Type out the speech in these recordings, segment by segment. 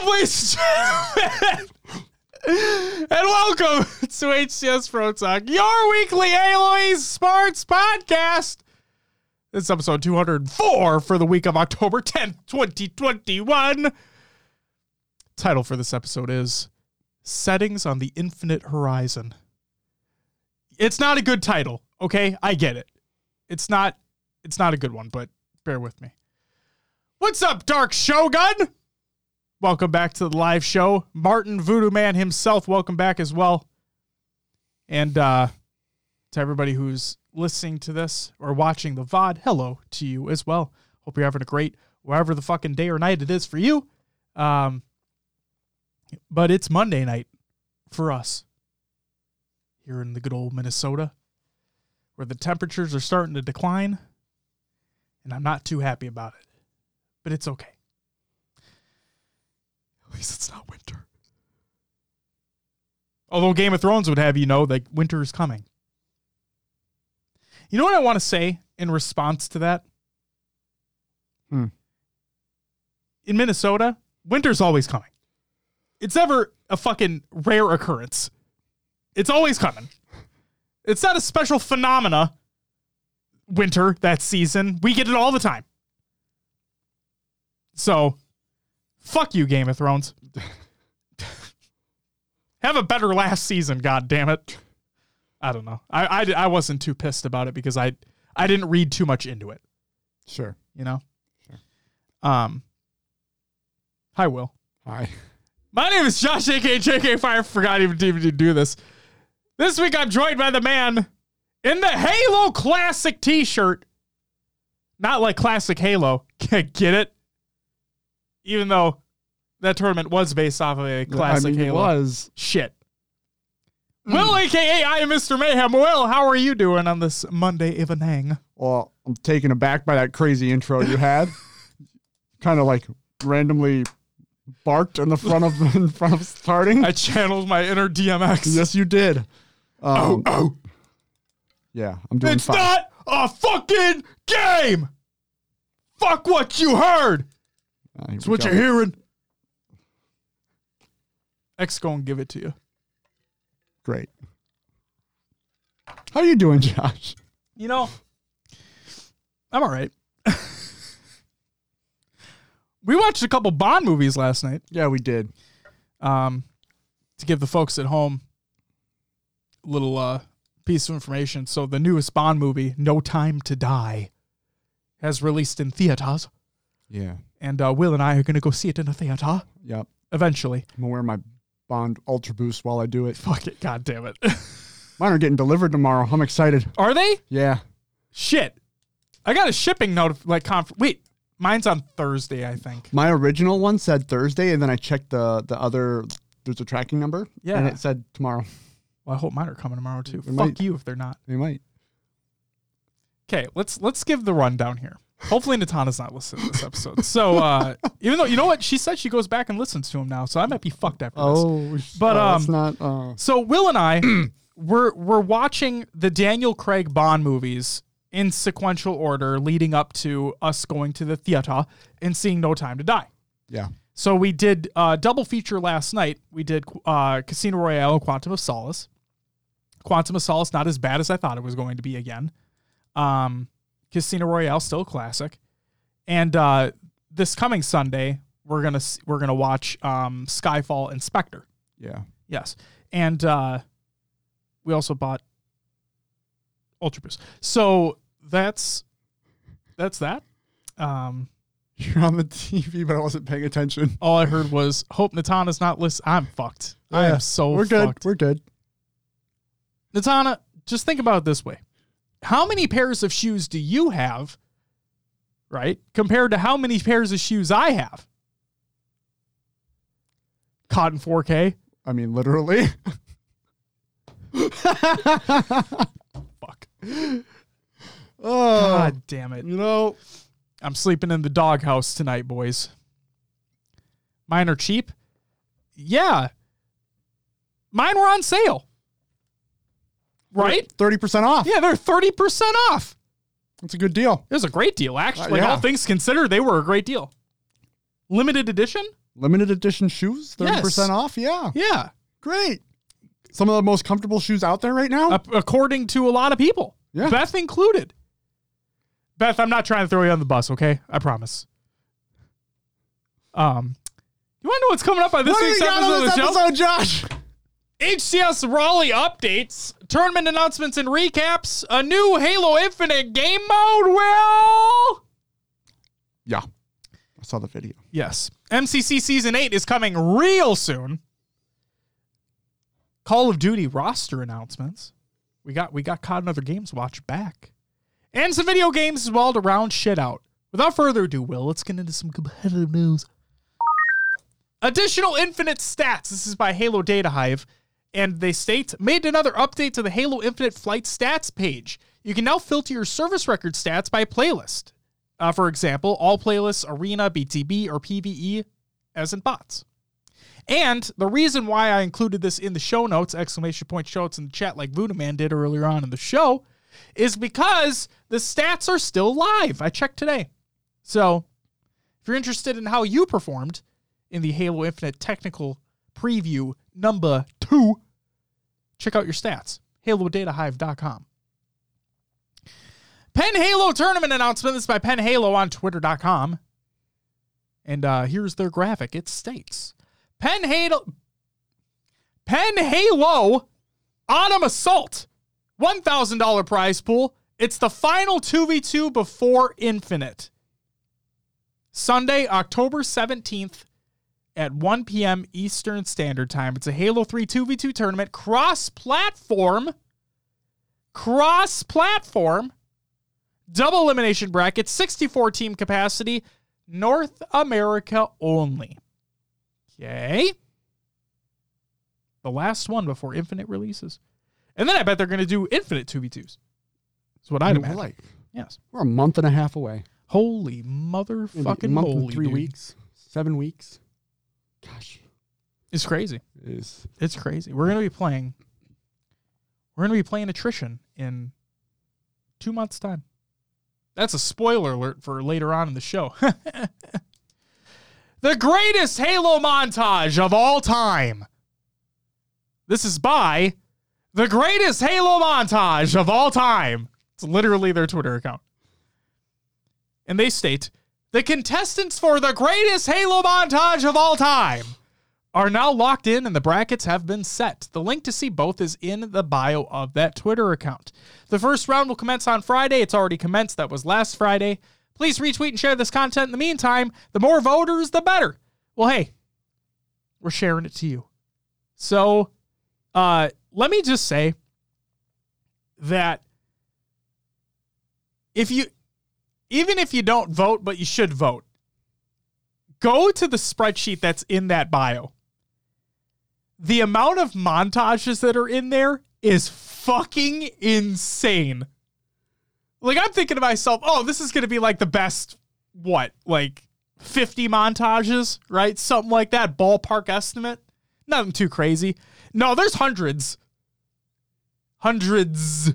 Ladies and welcome to HCS Pro Talk, your weekly Halo Sports podcast. This is episode 204 for the week of October 10th, 2021. Title for this episode is Settings on the Infinite Horizon. It's not a good title, okay? I get it. It's not it's not a good one, but bear with me. What's up, Dark Shogun? Welcome back to the live show. Martin Voodoo Man himself, welcome back as well. And uh, to everybody who's listening to this or watching the VOD, hello to you as well. Hope you're having a great wherever the fucking day or night it is for you. Um, but it's Monday night for us here in the good old Minnesota, where the temperatures are starting to decline, and I'm not too happy about it. But it's okay. At least it's not winter. Although Game of Thrones would have you know that winter is coming. You know what I want to say in response to that? Hmm. In Minnesota, winter's always coming. It's never a fucking rare occurrence. It's always coming. It's not a special phenomena. Winter that season, we get it all the time. So, fuck you, Game of Thrones. Have a better last season, god damn it. I don't know. I, I, I wasn't too pissed about it because I I didn't read too much into it. Sure. You know. Sure. Um. Hi, Will. Hi. My name is Josh, aka JK Fire. Forgot even to do this. This week I'm joined by the man in the Halo Classic T-shirt. Not like classic Halo. Get it? Even though that tournament was based off of a classic I mean, Halo. It was. Shit. Will, aka I am Mr. Mayhem. Will, how are you doing on this Monday evening? Well, I'm taken aback by that crazy intro you had. kind of like randomly barked in the front of in front of starting. I channeled my inner DMX. yes, you did. Um, oh. yeah, I'm doing It's fine. not a fucking game. Fuck what you heard. It's we what go. you're hearing. X gonna give it to you. Great. How are you doing, Josh? You know, I'm all right. we watched a couple Bond movies last night. Yeah, we did. Um, to give the folks at home a little uh, piece of information. So the newest Bond movie, No Time to Die, has released in theaters, Yeah. and uh, Will and I are gonna go see it in a theater Yep. eventually. I'm gonna wear my Bond Ultra Boost while I do it. Fuck it, god damn it. Mine are getting delivered tomorrow. I'm excited. are they? Yeah. Shit. I got a shipping note like conf- wait, mine's on Thursday, I think. My original one said Thursday, and then I checked the the other. There's a tracking number. Yeah. And it said tomorrow. Well, I hope mine are coming tomorrow too. They Fuck might. you if they're not. They might. Okay, let's let's give the rundown here. Hopefully Natana's not listening to this episode. So uh even though you know what, she said she goes back and listens to him now, so I might be fucked after this. Oh, But, oh, um, not. Uh, So Will and I we're we're watching the Daniel Craig Bond movies in sequential order leading up to us going to the theater and seeing No Time to Die. yeah. So we did uh, double feature last night. We did uh, Casino Royale and Quantum of Solace. Quantum of Solace not as bad as I thought it was going to be again. Um, Casino Royale still classic. And uh, this coming Sunday we're gonna we're gonna watch um, Skyfall and Spectre. Yeah. Yes, and uh, we also bought Ultra Boost. So that's that's that. Um, You're on the TV, but I wasn't paying attention. all I heard was hope Natana's not listening. I'm fucked. I am so We're good. fucked. We're good. Natana, just think about it this way. How many pairs of shoes do you have, right, compared to how many pairs of shoes I have? Cotton 4K. I mean, literally. Fuck. Oh, God damn it. you know. I'm sleeping in the doghouse tonight, boys. Mine are cheap. Yeah. Mine were on sale. Right? Thirty percent off. Yeah, they're 30% off. That's a good deal. It was a great deal, actually. Uh, like yeah. all things considered, they were a great deal. Limited edition? limited edition shoes, 30% off. Yeah. Yeah. Great. Some of the most comfortable shoes out there right now. Ap- according to a lot of people. Yeah. Beth included. Beth, I'm not trying to throw you on the bus, okay? I promise. Um, you want to know what's coming up on this what week's episode this episode, Josh? HCS Raleigh updates, tournament announcements and recaps, a new Halo Infinite game mode. Will Yeah. I saw the video. yes, MCC Season Eight is coming real soon. Call of Duty roster announcements. We got we got caught another games watch back, and some video games as well to round shit out. Without further ado, Will, let's get into some competitive news. Additional Infinite stats. This is by Halo Data Hive. And they state made another update to the Halo Infinite flight stats page. You can now filter your service record stats by playlist. Uh, for example, all playlists, arena, BTB, or PVE, as in bots. And the reason why I included this in the show notes, exclamation point show notes in the chat like Voodoo Man did earlier on in the show, is because the stats are still live. I checked today. So if you're interested in how you performed in the Halo Infinite technical preview number two, check out your stats. HaloDataHive.com. Penn Halo tournament announcement. This is by Penn Halo on Twitter.com. And uh, here's their graphic. It states Penn Halo Penn Halo Autumn Assault. $1,000 prize pool. It's the final 2v2 before Infinite. Sunday, October 17th at 1 p.m. Eastern Standard Time. It's a Halo 3 2v2 tournament, cross platform. Cross platform. Double elimination bracket, 64 team capacity, North America only. Okay. The last one before Infinite releases. And then I bet they're going to do Infinite 2v2s. That's what I'd imagine. like, yes. we're a month and a half away. Holy motherfucking moly, three dude. weeks, seven weeks. Gosh, It's crazy. it is. It's crazy. We're gonna be playing. We're gonna be playing attrition in two months' time. That's a spoiler alert for later on in the show. the greatest Halo montage of all time. This is by the greatest Halo montage of all time. It's literally their Twitter account. And they state the contestants for the greatest Halo montage of all time are now locked in and the brackets have been set. The link to see both is in the bio of that Twitter account. The first round will commence on Friday. It's already commenced. That was last Friday. Please retweet and share this content in the meantime. The more voters, the better. Well, hey, we're sharing it to you. So, uh, let me just say that if you, even if you don't vote, but you should vote, go to the spreadsheet that's in that bio. The amount of montages that are in there is fucking insane. Like I'm thinking to myself, oh, this is going to be like the best what? Like 50 montages, right? Something like that ballpark estimate. Nothing too crazy. No, there's hundreds. Hundreds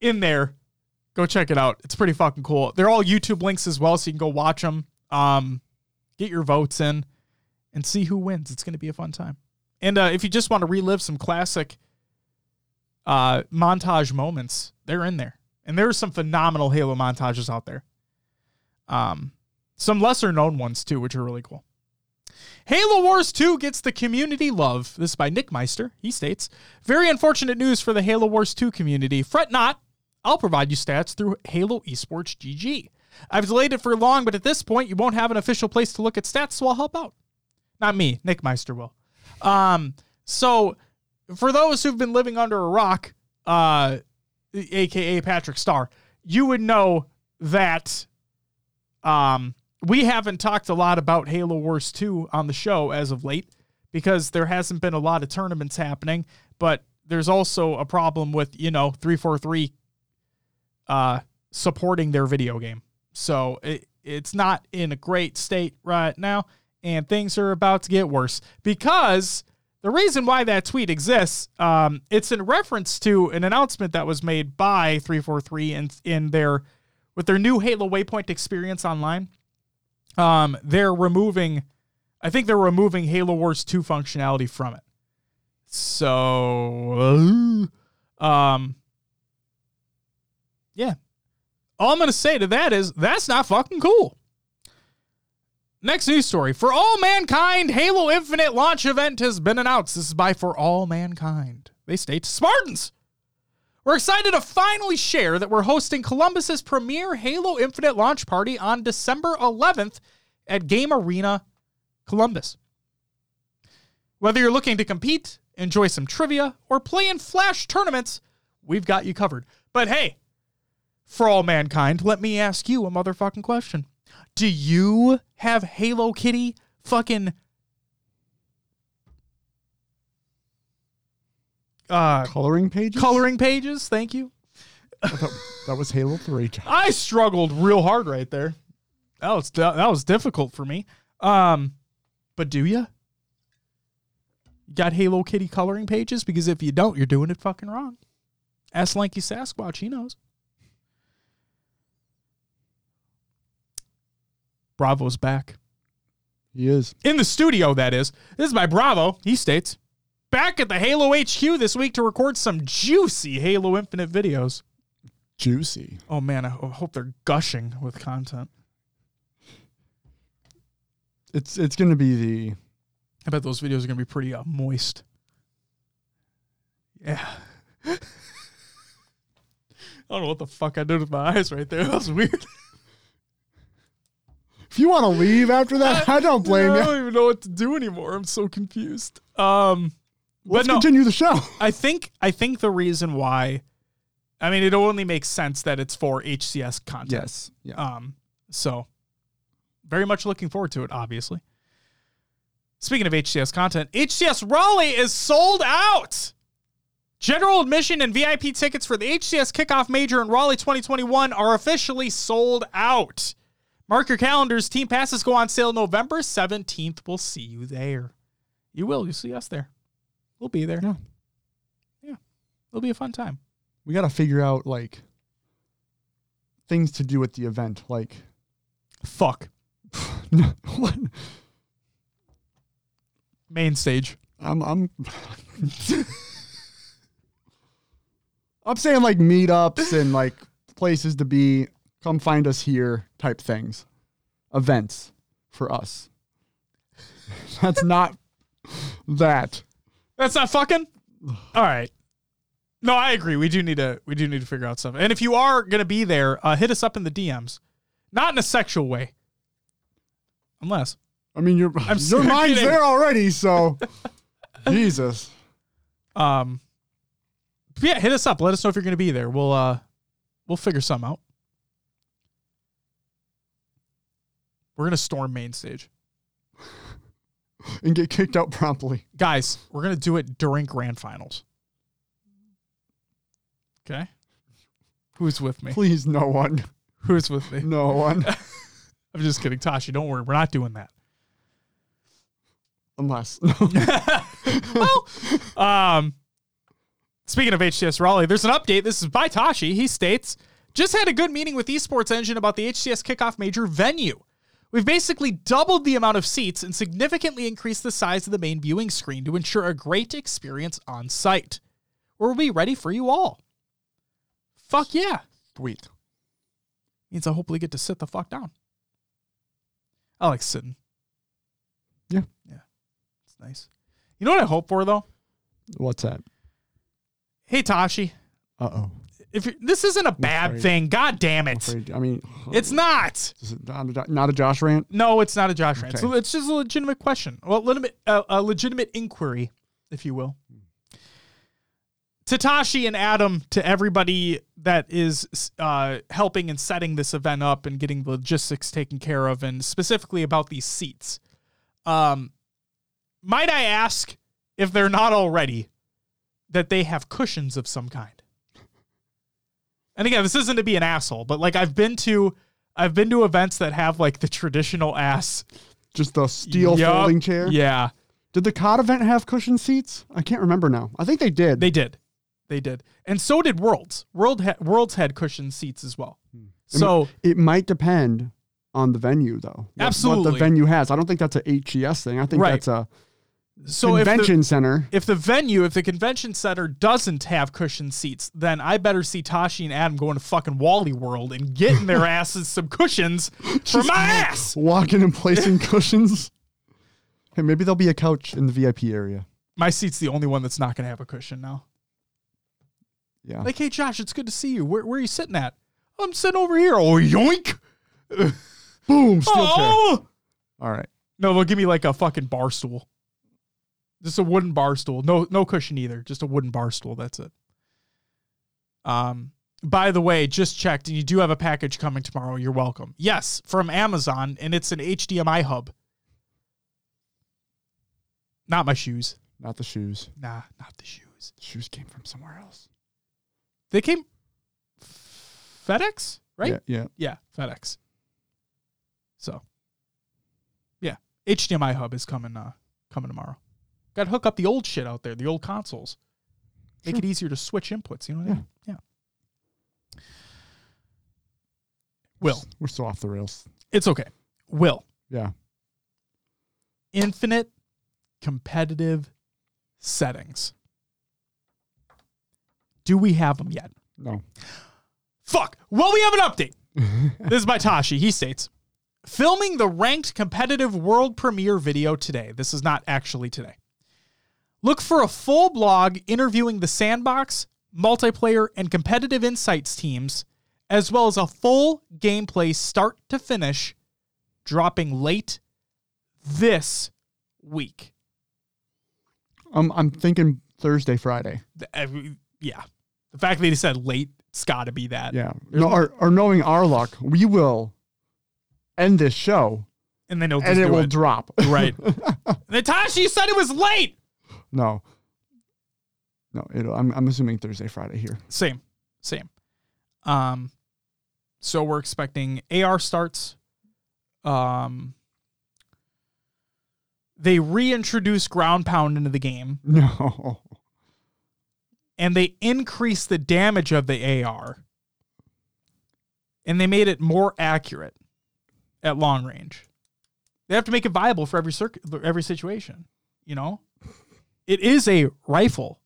in there. Go check it out. It's pretty fucking cool. They're all YouTube links as well, so you can go watch them. Um, get your votes in and see who wins. It's going to be a fun time. And uh, if you just want to relive some classic uh, montage moments, they're in there. And there's some phenomenal Halo montages out there. Um, some lesser known ones too, which are really cool. Halo Wars 2 gets the community love. This is by Nick Meister. He states, Very unfortunate news for the Halo Wars 2 community. Fret not. I'll provide you stats through Halo Esports GG. I've delayed it for long, but at this point, you won't have an official place to look at stats, so I'll help out. Not me, Nick Meister will. Um, so for those who've been living under a rock, uh, aka Patrick Starr, you would know that um, we haven't talked a lot about Halo Wars 2 on the show as of late because there hasn't been a lot of tournaments happening, but there's also a problem with, you know, 343 uh, supporting their video game. So it, it's not in a great state right now, and things are about to get worse because the reason why that tweet exists, um, it's in reference to an announcement that was made by 343 in, in their with their new Halo Waypoint experience online. Um, they're removing I think they're removing Halo Wars 2 functionality from it. So, um, yeah. All I'm going to say to that is that's not fucking cool. Next news story. For All Mankind, Halo Infinite launch event has been announced. This is by For All Mankind. They state Spartans. We're excited to finally share that we're hosting Columbus's premier Halo Infinite launch party on December 11th at Game Arena Columbus. Whether you're looking to compete, enjoy some trivia, or play in flash tournaments, we've got you covered. But hey, for all mankind, let me ask you a motherfucking question. Do you have Halo Kitty fucking uh Coloring pages? coloring pages? Thank you. that, that was Halo 3. I struggled real hard right there. That was that was difficult for me. Um, but do you? Got Halo Kitty coloring pages? Because if you don't, you're doing it fucking wrong. Ask Lanky Sasquatch, he knows. Bravo's back. He is. In the studio, that is. This is by Bravo. He states, back at the Halo HQ this week to record some juicy Halo Infinite videos. Juicy. Oh man, I hope they're gushing with content. It's it's going to be the I bet those videos are gonna be pretty uh, moist. Yeah. I don't know what the fuck I did with my eyes right there. That was weird. If you want to leave after that, I don't blame you. I don't even know what to do anymore. I'm so confused. Um, Let's no. continue the show. I think I think the reason why, I mean, it only makes sense that it's for HCS content. Yes. Yeah. Um, so very much looking forward to it, obviously. Speaking of HCS content, HCS Raleigh is sold out. General admission and VIP tickets for the HCS Kickoff Major in Raleigh 2021 are officially sold out. Mark your calendars. Team passes go on sale November 17th. We'll see you there. You will. You'll see us there. We'll be there. Yeah. Yeah. It'll be a fun time. we got to figure out like things to do at the event. Like, Fuck. what? Main stage. I'm I'm I'm saying like meetups and like places to be, come find us here type things. Events for us. That's not that. That's not fucking. All right. No, I agree. We do need to we do need to figure out stuff. And if you are gonna be there, uh, hit us up in the DMs, not in a sexual way, unless I mean your I'm your mind's kidding. there already, so Jesus. um. yeah, hit us up. Let us know if you're gonna be there. We'll uh, we'll figure some out. We're gonna storm main stage, And get kicked out promptly. guys. We're gonna do it during grand finals. Okay. Who's with me? Please no one. Who's with me? No one. I'm just kidding, Tashi. Don't worry. We're not doing that. Unless well, um, speaking of HCS Raleigh, there's an update. This is by Tashi. He states, just had a good meeting with Esports Engine about the HCS kickoff major venue. We've basically doubled the amount of seats and significantly increased the size of the main viewing screen to ensure a great experience on site. We'll be ready for you all. Fuck yeah. Sweet. Means I hopefully get to sit the fuck down. I like sitting. Yeah. Yeah. It's nice. You know what I hope for though? What's that? Hey Tashi, Uh oh. If this isn't a bad afraid. thing, god damn it. I mean It's not. it not a, not a Josh rant? No, it's not a Josh rant. So it's just a legitimate question. Well, legitimate, uh, a legitimate inquiry, if you will. Tatashi and Adam, to everybody that is uh, helping and setting this event up and getting the logistics taken care of, and specifically about these seats. Um, might I ask if they're not already that they have cushions of some kind? And again, this isn't to be an asshole, but like I've been to, I've been to events that have like the traditional ass Just the steel Yup. folding chair? Yeah, Did the COD event have cushion seats? I can't remember now. I think they did. they did, they did, and so did Worlds. World ha- Worlds had cushion seats as well. Hmm. So it might depend on the venue though. What- What Absolutely. the venue has. I don't think that's a HCS thing. I think Right. that's a So if the, center. if the venue, if the convention center doesn't have cushioned seats, then I better see Tashi and Adam going to fucking Wally World and getting their asses some cushions for my ass. Walking and placing cushions. Hey, maybe there'll be a couch in the VIP area. My seat's the only one that's not going to have a cushion now. Yeah. Like, hey, Josh, it's good to see you. Where, where are you sitting at? I'm sitting over here. Oh, yoink. Boom. Steel chair. Oh. All right. No, they'll give me like a fucking bar stool. Just a wooden bar stool. No, no cushion either. Just a wooden bar stool. That's it. Um, by the way, just checked, and you do have a package coming tomorrow. You're welcome. Yes, from Amazon, and it's an HDMI hub. Not my shoes. Not the shoes. Nah, not the shoes. The shoes came from somewhere else. They came FedEx, right? Yeah. Yeah. Yeah, FedEx. So, yeah, HDMI hub is coming. Uh, coming tomorrow. Got to hook up the old shit out there, the old consoles. Make it easier to switch inputs. You know what I mean? Yeah. Will, We're still off the rails. it's okay. Will, Yeah. infinite competitive settings. Do we have them yet? No. Fuck. Well, we have an update. this is by Tashi. He states Filming the ranked competitive world premiere video today. This is not actually today. Look for a full blog interviewing the sandbox, multiplayer, and competitive insights teams, as well as a full gameplay start to finish, dropping late this week. Um, I'm thinking Thursday, Friday. The- uh, yeah. The fact that he said late, it's got to be that. Yeah. No, or, or knowing our luck, we will end this show And then and it will it. drop. Right. Natasha, you said it was late. No. No, it'll, I'm, I'm assuming Thursday, Friday here. Same, same. Um, so we're expecting AR starts. Um, they reintroduce ground pound into the game, No. and they increase the damage of the AR, and they made it more accurate at long range. They have to make it viable for every circuit, every situation. You know, it is a rifle.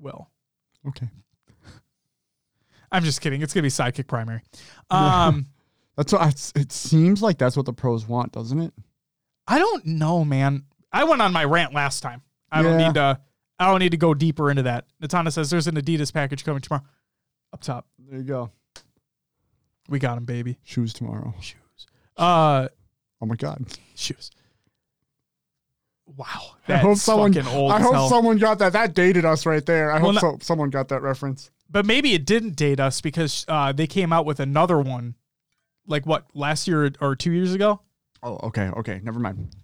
Will. Okay. I'm just kidding. It's gonna be sidekick primary. Um, That's what I, it seems like that's what the pros want, doesn't it? I don't know, man. I went on my rant last time. I don't need to. I don't need to go deeper into that. Natana says there's an Adidas package coming tomorrow. Up top, There you go. we got him, baby. Shoes tomorrow. Shoes. Uh, Oh my god. shoes. Wow, I that's hope someone. fucking old I hope hell. someone got that. That dated us right there. I Well, hope no- so, someone got that reference. but maybe it didn't date us because uh, they came out with another one, like what last year or two years ago. Oh, okay, okay. Never mind.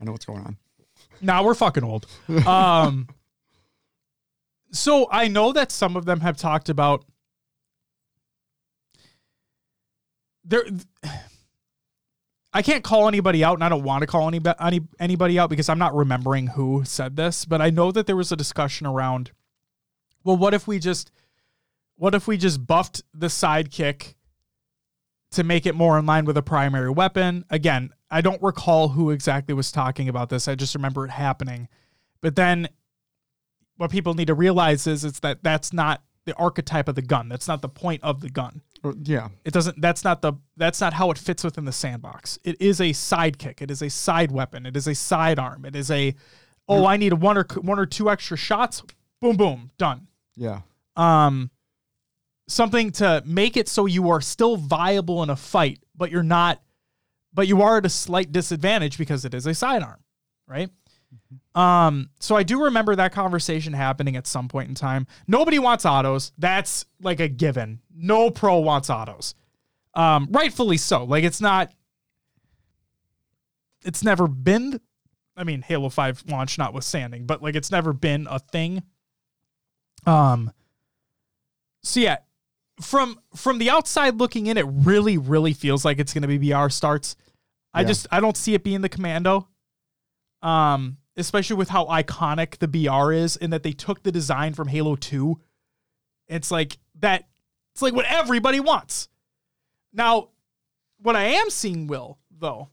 I know what's going on. Now we're fucking old. Um, so I know that some of them have talked about there. I can't call anybody out, and I don't want to call any, any anybody out because I'm not remembering who said this. But I know that there was a discussion around. Well, what if we just, what if we just buffed the sidekick to make it more in line with a primary weapon? Again, I don't recall who exactly was talking about this. I just remember it happening. But then what people need to realize is it's that that's not the archetype of the gun. That's not the point of the gun. Yeah. It doesn't that's not the that's not how it fits within the sandbox. It is a sidekick. It is a side weapon. It is a sidearm. It is a oh, I need one or one or two extra shots. Boom boom, done Yeah. um something to make it so you are still viable in a fight, but you're not but you are at a slight disadvantage because it is a sidearm, right? Um so I do remember that conversation happening at some point in time. Nobody wants autos. That's like a given. No pro wants autos. Um rightfully so. Like it's not it's never been I mean Halo 5 launch notwithstanding, but like it's never been a thing. Um so yeah, from from the outside looking in, it really, really feels like it's gonna be BR starts. I Yeah. just I don't see it being the commando. Um, especially with how iconic the BR is, and that they took the design from Halo 2. It's like that it's like what everybody wants. Now, what I am seeing, Will, though,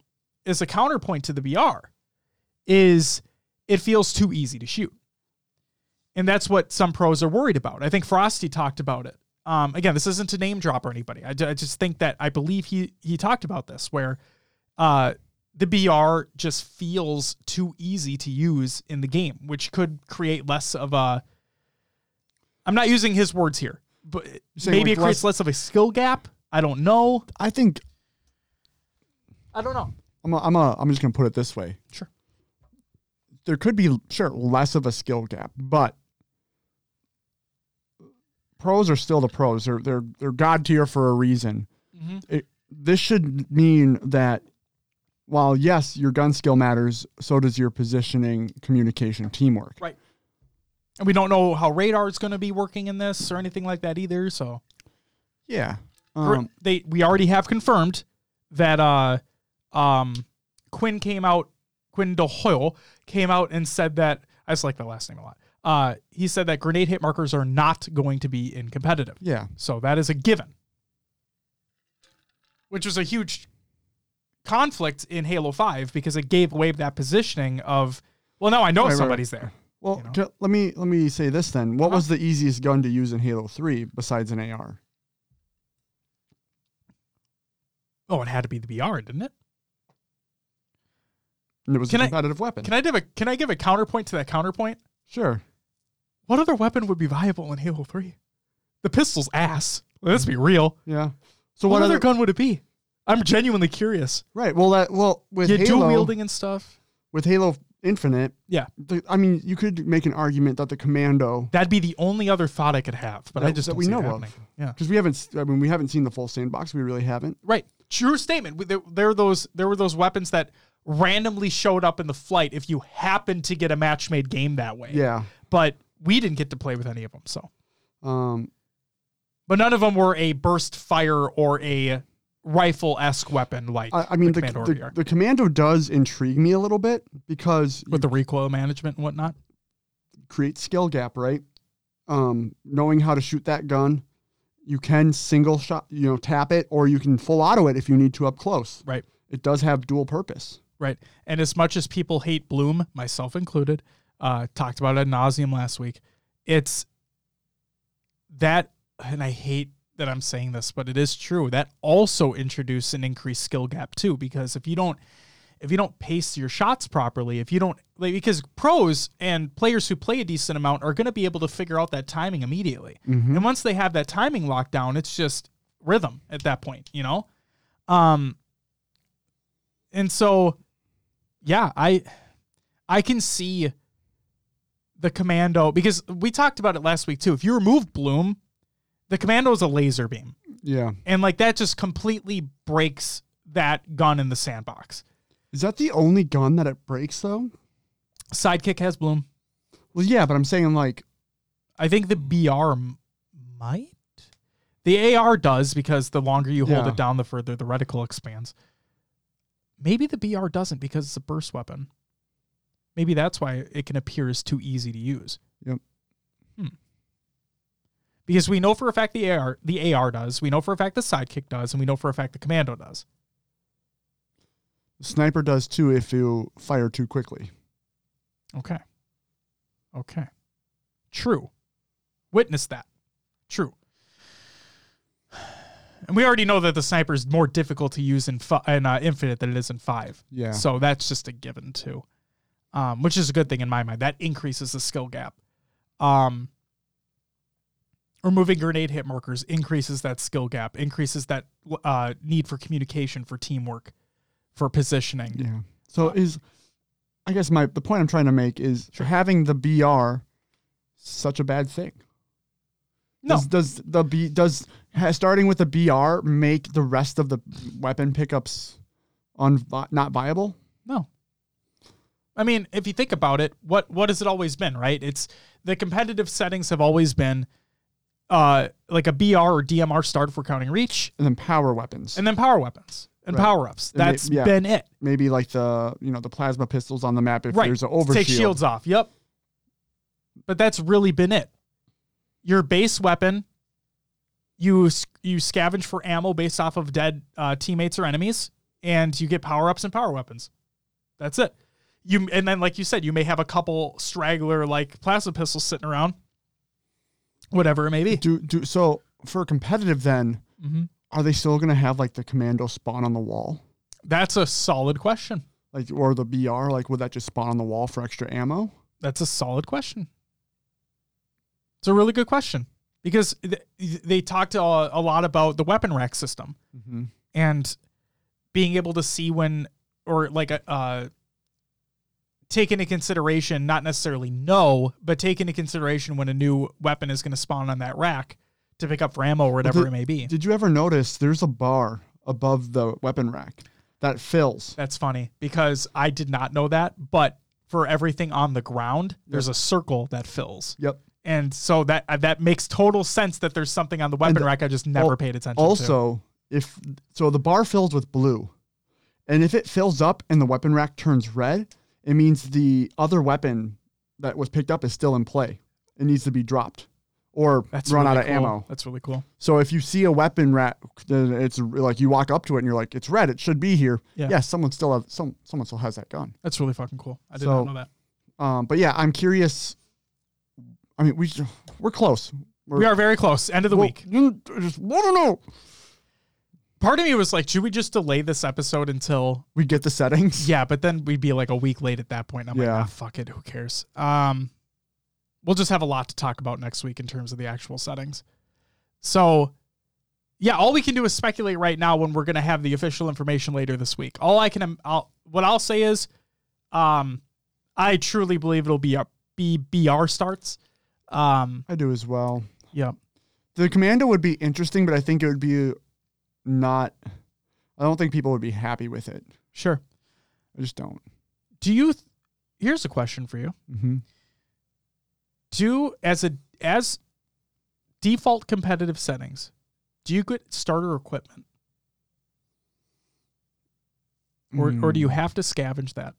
is a counterpoint to the BR, is it feels too easy to shoot. And that's what some pros are worried about. I think Frosty talked about it. Um, again, this isn't to name drop or anybody. I, I just think that I believe he he talked about this where uh, the BR just feels too easy to use in the game, which could create less of a. I'm not using his words here, but maybe it creates less- less of a skill gap. I don't know. I think I don't know. I'm a, I'm a, I'm just gonna put it this way. Sure. There could be sure less of a skill gap, but pros are still the pros. They're they're they're god tier for a reason. Mhm. It, this should mean that while yes, your gun skill matters, so does your positioning, communication, teamwork. Right. And we don't know how radar is going to be working in this or anything like that either. So Yeah. Um, they we already have confirmed that uh um Quinn came out Quinn DelHoyo came out and said that I just like the last name a lot. Uh he said that grenade hit markers are not going to be in competitive. yeah. So that is a given. Which was a huge conflict in Halo 5 because it gave away that positioning of well now I know Right, right, right. somebody's there. Well, you know? let me let me say this then. What Uh-huh. was the easiest gun to use in Halo 3 besides an AR? Oh, it had to be the BR, didn't it? And it was Can a I- competitive weapon. Can I give a can I give a counterpoint to that counterpoint? sure. What other weapon would be viable in Halo 3? The pistol's ass. Let's be real. Yeah. So what, what, other other gun would it be? I'm genuinely curious. Right. Well, that well with You dual wielding and stuff. with Halo Infinite. Yeah. The, I mean, you could make an argument that the Commando, That'd be the only other thought I could have, but I That- just that don't we see know it of. Yeah. because we haven't. I mean, we haven't seen the full sandbox. We really haven't. Right. True statement. There, there were those there were those weapons that randomly showed up in the flight if you happened to get a match made game that way. Yeah. But we didn't get to play with any of them, so. Um. But none of them were a burst fire or a rifle esque weapon like I, I mean, the Commando the, the Commando does intrigue me a little bit because with the recoil management and whatnot. create skill gap, right? Um, knowing how to shoot that gun, you can single shot, you know, tap it, or you can full auto it if you need to up close. Right. It does have dual purpose. Right. And as much as people hate Bloom, myself included, uh, talked about it ad nauseum last week, it's that, and I hate that I'm saying this, but it is true. That also introduced an increased skill gap too, because if you don't, if you don't pace your shots properly, if you don't, like, because pros and players who play a decent amount are going to be able to figure out that timing immediately. And once they have that timing locked down, it's just rhythm at that point, you know? Um, and so, yeah, I, I can see the commando because we talked about it last week too. If you remove Bloom, the commando is a laser beam. Yeah. And like that just completely breaks that gun in the sandbox. Is that the only gun that it breaks though? Sidekick has Bloom. Well, yeah, but I'm saying like, I think the BR m- might. The AR does because the longer you hold Yeah. it down, the further the reticle expands. Maybe the BR doesn't because it's a burst weapon. Maybe that's why it can appear as too easy to use. Because we know for a fact the AR the AR does, we know for a fact the sidekick does, and we know for a fact the commando does. sniper does too if you fire too quickly. Okay. Okay. True. Witness that. True. And we already know that the sniper is more difficult to use in, fi- in uh, Infinite than it is in 5. Yeah. So that's just a given, too. Um, which is a good thing in my mind. That increases the skill gap. Um, removing grenade hit markers increases that skill gap, increases that uh, need for communication, for teamwork, for positioning. Yeah. So is I guess my the point I'm trying to make is having the BR such a bad thing. No. Does, does the B does ha, starting with the BR make the rest of the weapon pickups on not viable? No. I mean, if you think about it, what what has it always been, right? It's the competitive settings have always been uh like a BR or DMR start for counting reach And then power weapons. and then power weapons and Right. power ups. And may- yeah. been it. Maybe like the you know the plasma pistols on the map if right. there's an overshield. Take shields off. Yep. But that's really been it. Your base weapon you you scavenge for ammo based off of dead uh, teammates or enemies, and you get power ups and power weapons. That's it. You and then like you said, you may have a couple straggler like plasma pistols sitting around, whatever it may be. Do do so for competitive then. Mhm. Are they still gonna have like the commando spawn on the wall, That's a solid question. like or the BR? Like, would that just spawn on the wall for extra ammo? That's a solid question. It's a really good question because th- they talked a, a lot about the weapon rack system Mm-hmm. and being able to see when or like a uh take into consideration not necessarily know but take into consideration when a new weapon is going to spawn on that rack to pick up for ammo or whatever the- it may be Did you ever notice there's a bar above the weapon rack that fills? that's funny because i did not know that but for everything on the ground there's a circle that fills Yep. and so that uh, that makes total sense that there's something on the weapon the- rack i just never al- paid attention to Also, if so, the bar fills with blue, and if it fills up and the weapon rack turns red, it means the other weapon that was picked up is still in play. It needs to be dropped or that's run really out of cool. ammo. that's really cool So if you see a weapon rack, then it's like you walk up to it and you're like, "It's red. It should be here." Yeah. Yeah, someone still have some. Someone still has that gun. that's really fucking cool i did So- not know that Um, but yeah, I'm curious. I mean, we we're close. We're, we are very close end of the well, week you just want to know. Part of me was like, should we just delay this episode until We get the settings. yeah, but then we'd be like a week late at that point. I'm Yeah. like, ah, fuck it, who cares? Um we'll just have a lot to talk about next week in terms of the actual settings. So yeah, all we can do is speculate right now when we're gonna have the official information later this week. All I can I'll, what I'll say is um I truly believe it'll be a be BR starts. Um I do as well. yeah. The commando would be interesting, but I think it would be not. I don't think people would be happy with it. Sure. I just don't. Do you th- here's a question for you. Mm-hmm. do as a as default competitive settings do you get starter equipment or or do you have to scavenge that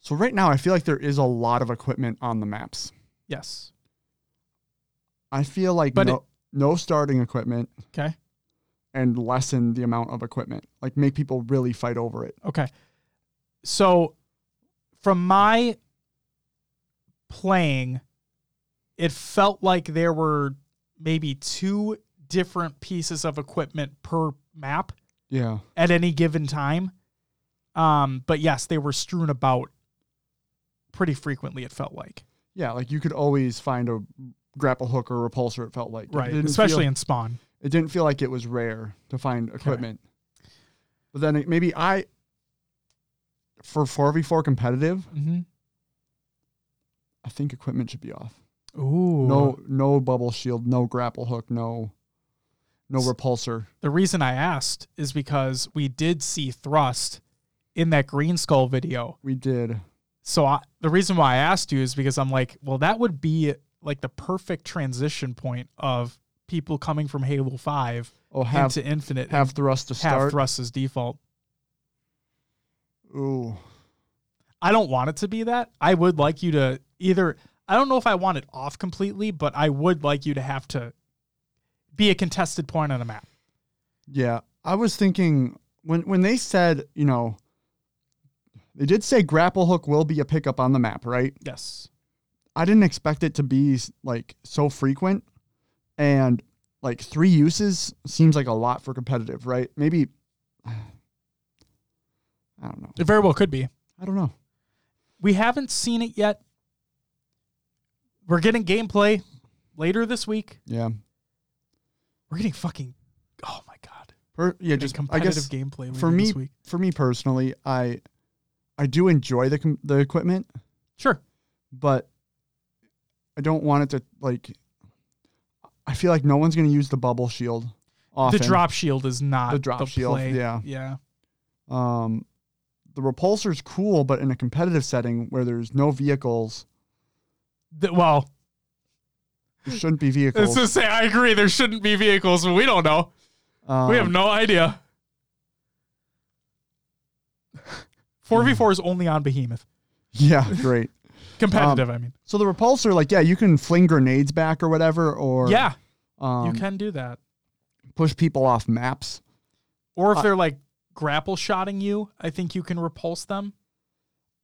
So right now, I feel like there is a lot of equipment on the maps. yes I feel like But no, it- no starting equipment okay and lessen the amount of equipment. Like make people really fight over it. okay so from my playing it felt like there were maybe two different pieces of equipment per map Yeah. at any given time. Um, but yes, they were strewn about pretty frequently. It felt like Yeah. Like you could always find a grapple hook or repulsor. It felt like right, especially feel- in Spawn. It didn't feel like it was rare to find equipment. But then it, maybe I, for four v four competitive, Mm-hmm. I think equipment should be off. Ooh, No, no bubble shield, no grapple hook, no, no repulsor. The reason I asked is because we did see Thrust in that Greenskull video. We did. So I, the reason why I asked you is because I'm like, well, that would be like the perfect transition point of people coming from Halo Five Oh, have into Infinite. have thrust to have start. Thrust as default. Ooh, I don't want it to be that. I would like you to either I don't know if I want it off completely, but I would like you to have to be a contested point on a map. yeah. I was thinking when when they said you know, they did say grapple hook will be a pickup on the map, right? Yes. I didn't expect it to be like so frequent and like three uses seems like a lot for competitive, right? Maybe I don't know. It very well could be. I don't know. We haven't seen it yet. We're getting gameplay later this week. Yeah. We're getting fucking oh my god. Per, yeah, just I competitive guess gameplay later for me this week. for me personally, I I do enjoy the the equipment, Sure. but I don't want it to like I feel like no one's going to use the bubble shield often. The drop shield is not The drop shield, play. yeah. Yeah. Um, the repulsor's cool, but in a competitive setting where there's no vehicles, The- well, there shouldn't be vehicles. to say I agree there shouldn't be vehicles, but we don't know. we have Um, no idea. 4v4 is only on Behemoth. Yeah, great. Competitive, Um, I mean. So the repulsor, like, yeah, you can fling grenades back or whatever, or Yeah. Um, you can do that. push people off maps. Or if uh, they're like grapple shotting you, I think you can repulse them.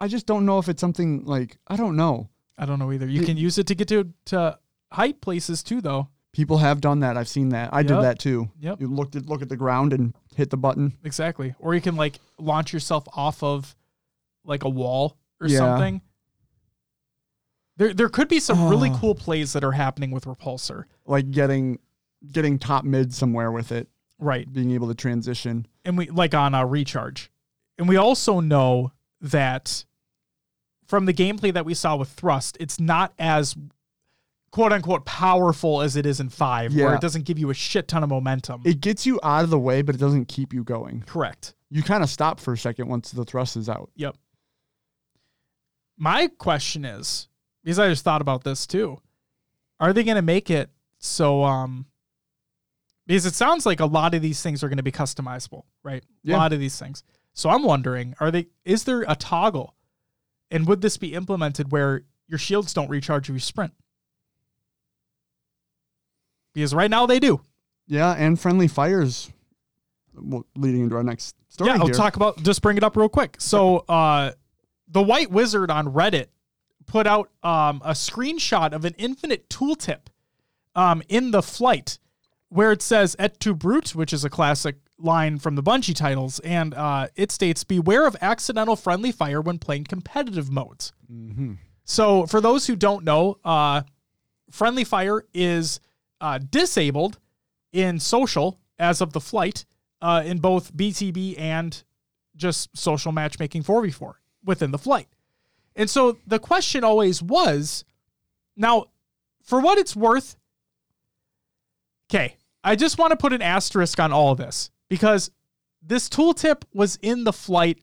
I just don't know if it's something like I don't know. I don't know either. You The- can use it to get to to height places too, though. People have done that. I've seen that. I Yep. did that too. Yep. You looked at look at the ground and hit the button. Exactly. Or you can like launch yourself off of like a wall or Yeah. something. There there could be some really Oh. cool plays that are happening with repulsor. Like getting getting top mid somewhere with it, Right. being able to transition. and we like on a recharge. And we also know that from the gameplay that we saw with thrust, it's not as quote unquote powerful as it is in five, where Yeah. it doesn't give you a shit ton of momentum. It gets you out of the way, but it doesn't keep you going. Correct. You kind of stop for a second once the thrust is out. Yep. My question is, because I just thought about this too, are they going to make it so um because it sounds like a lot of these things are going to be customizable, right? Yeah. A lot of these things. So I'm wondering, are they is there a toggle? And would this be implemented where your shields don't recharge if you sprint? Because right now they do. Yeah, and friendly fires leading into our next story yeah, I'll here. talk about just bring it up real quick. So uh the White Wizard on Reddit put out um a screenshot of an infinite tooltip um in the flight where it says et tu brute, which is a classic line from the Bungie titles, and uh it states beware of accidental friendly fire when playing competitive modes. Mhm. So for those who don't know, uh, friendly fire is uh, disabled in social as of the flight uh, in both BTB and just social matchmaking 4v4 within the flight. And so the question always was now, for what it's worth, okay, I just want to put an asterisk on all of this because this tooltip was in the flight.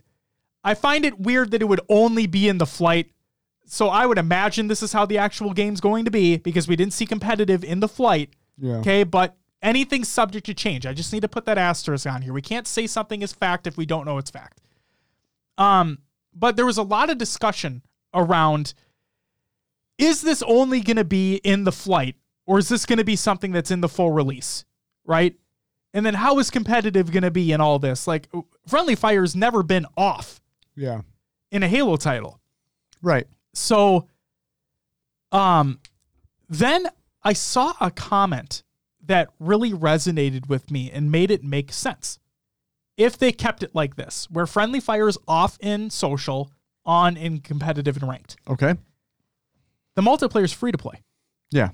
I find it weird that it would only be in the flight so I would imagine this is how the actual game's going to be because we didn't see competitive in the flight. Yeah. Okay, but anything's subject to change. I just need to put that asterisk on here. We can't say something is fact if we don't know it's fact. Um, but there was a lot of discussion around is this only going to be in the flight or is this going to be something that's in the full release, right? And then how is competitive going to be in all this? Like friendly fire's never been off Yeah. in a Halo title. Right. So um then I saw a comment that really resonated with me and made it make sense. If they kept it like this, where friendly fire is off in social, on in competitive and ranked. Okay. The multiplayer is free to play. Yeah.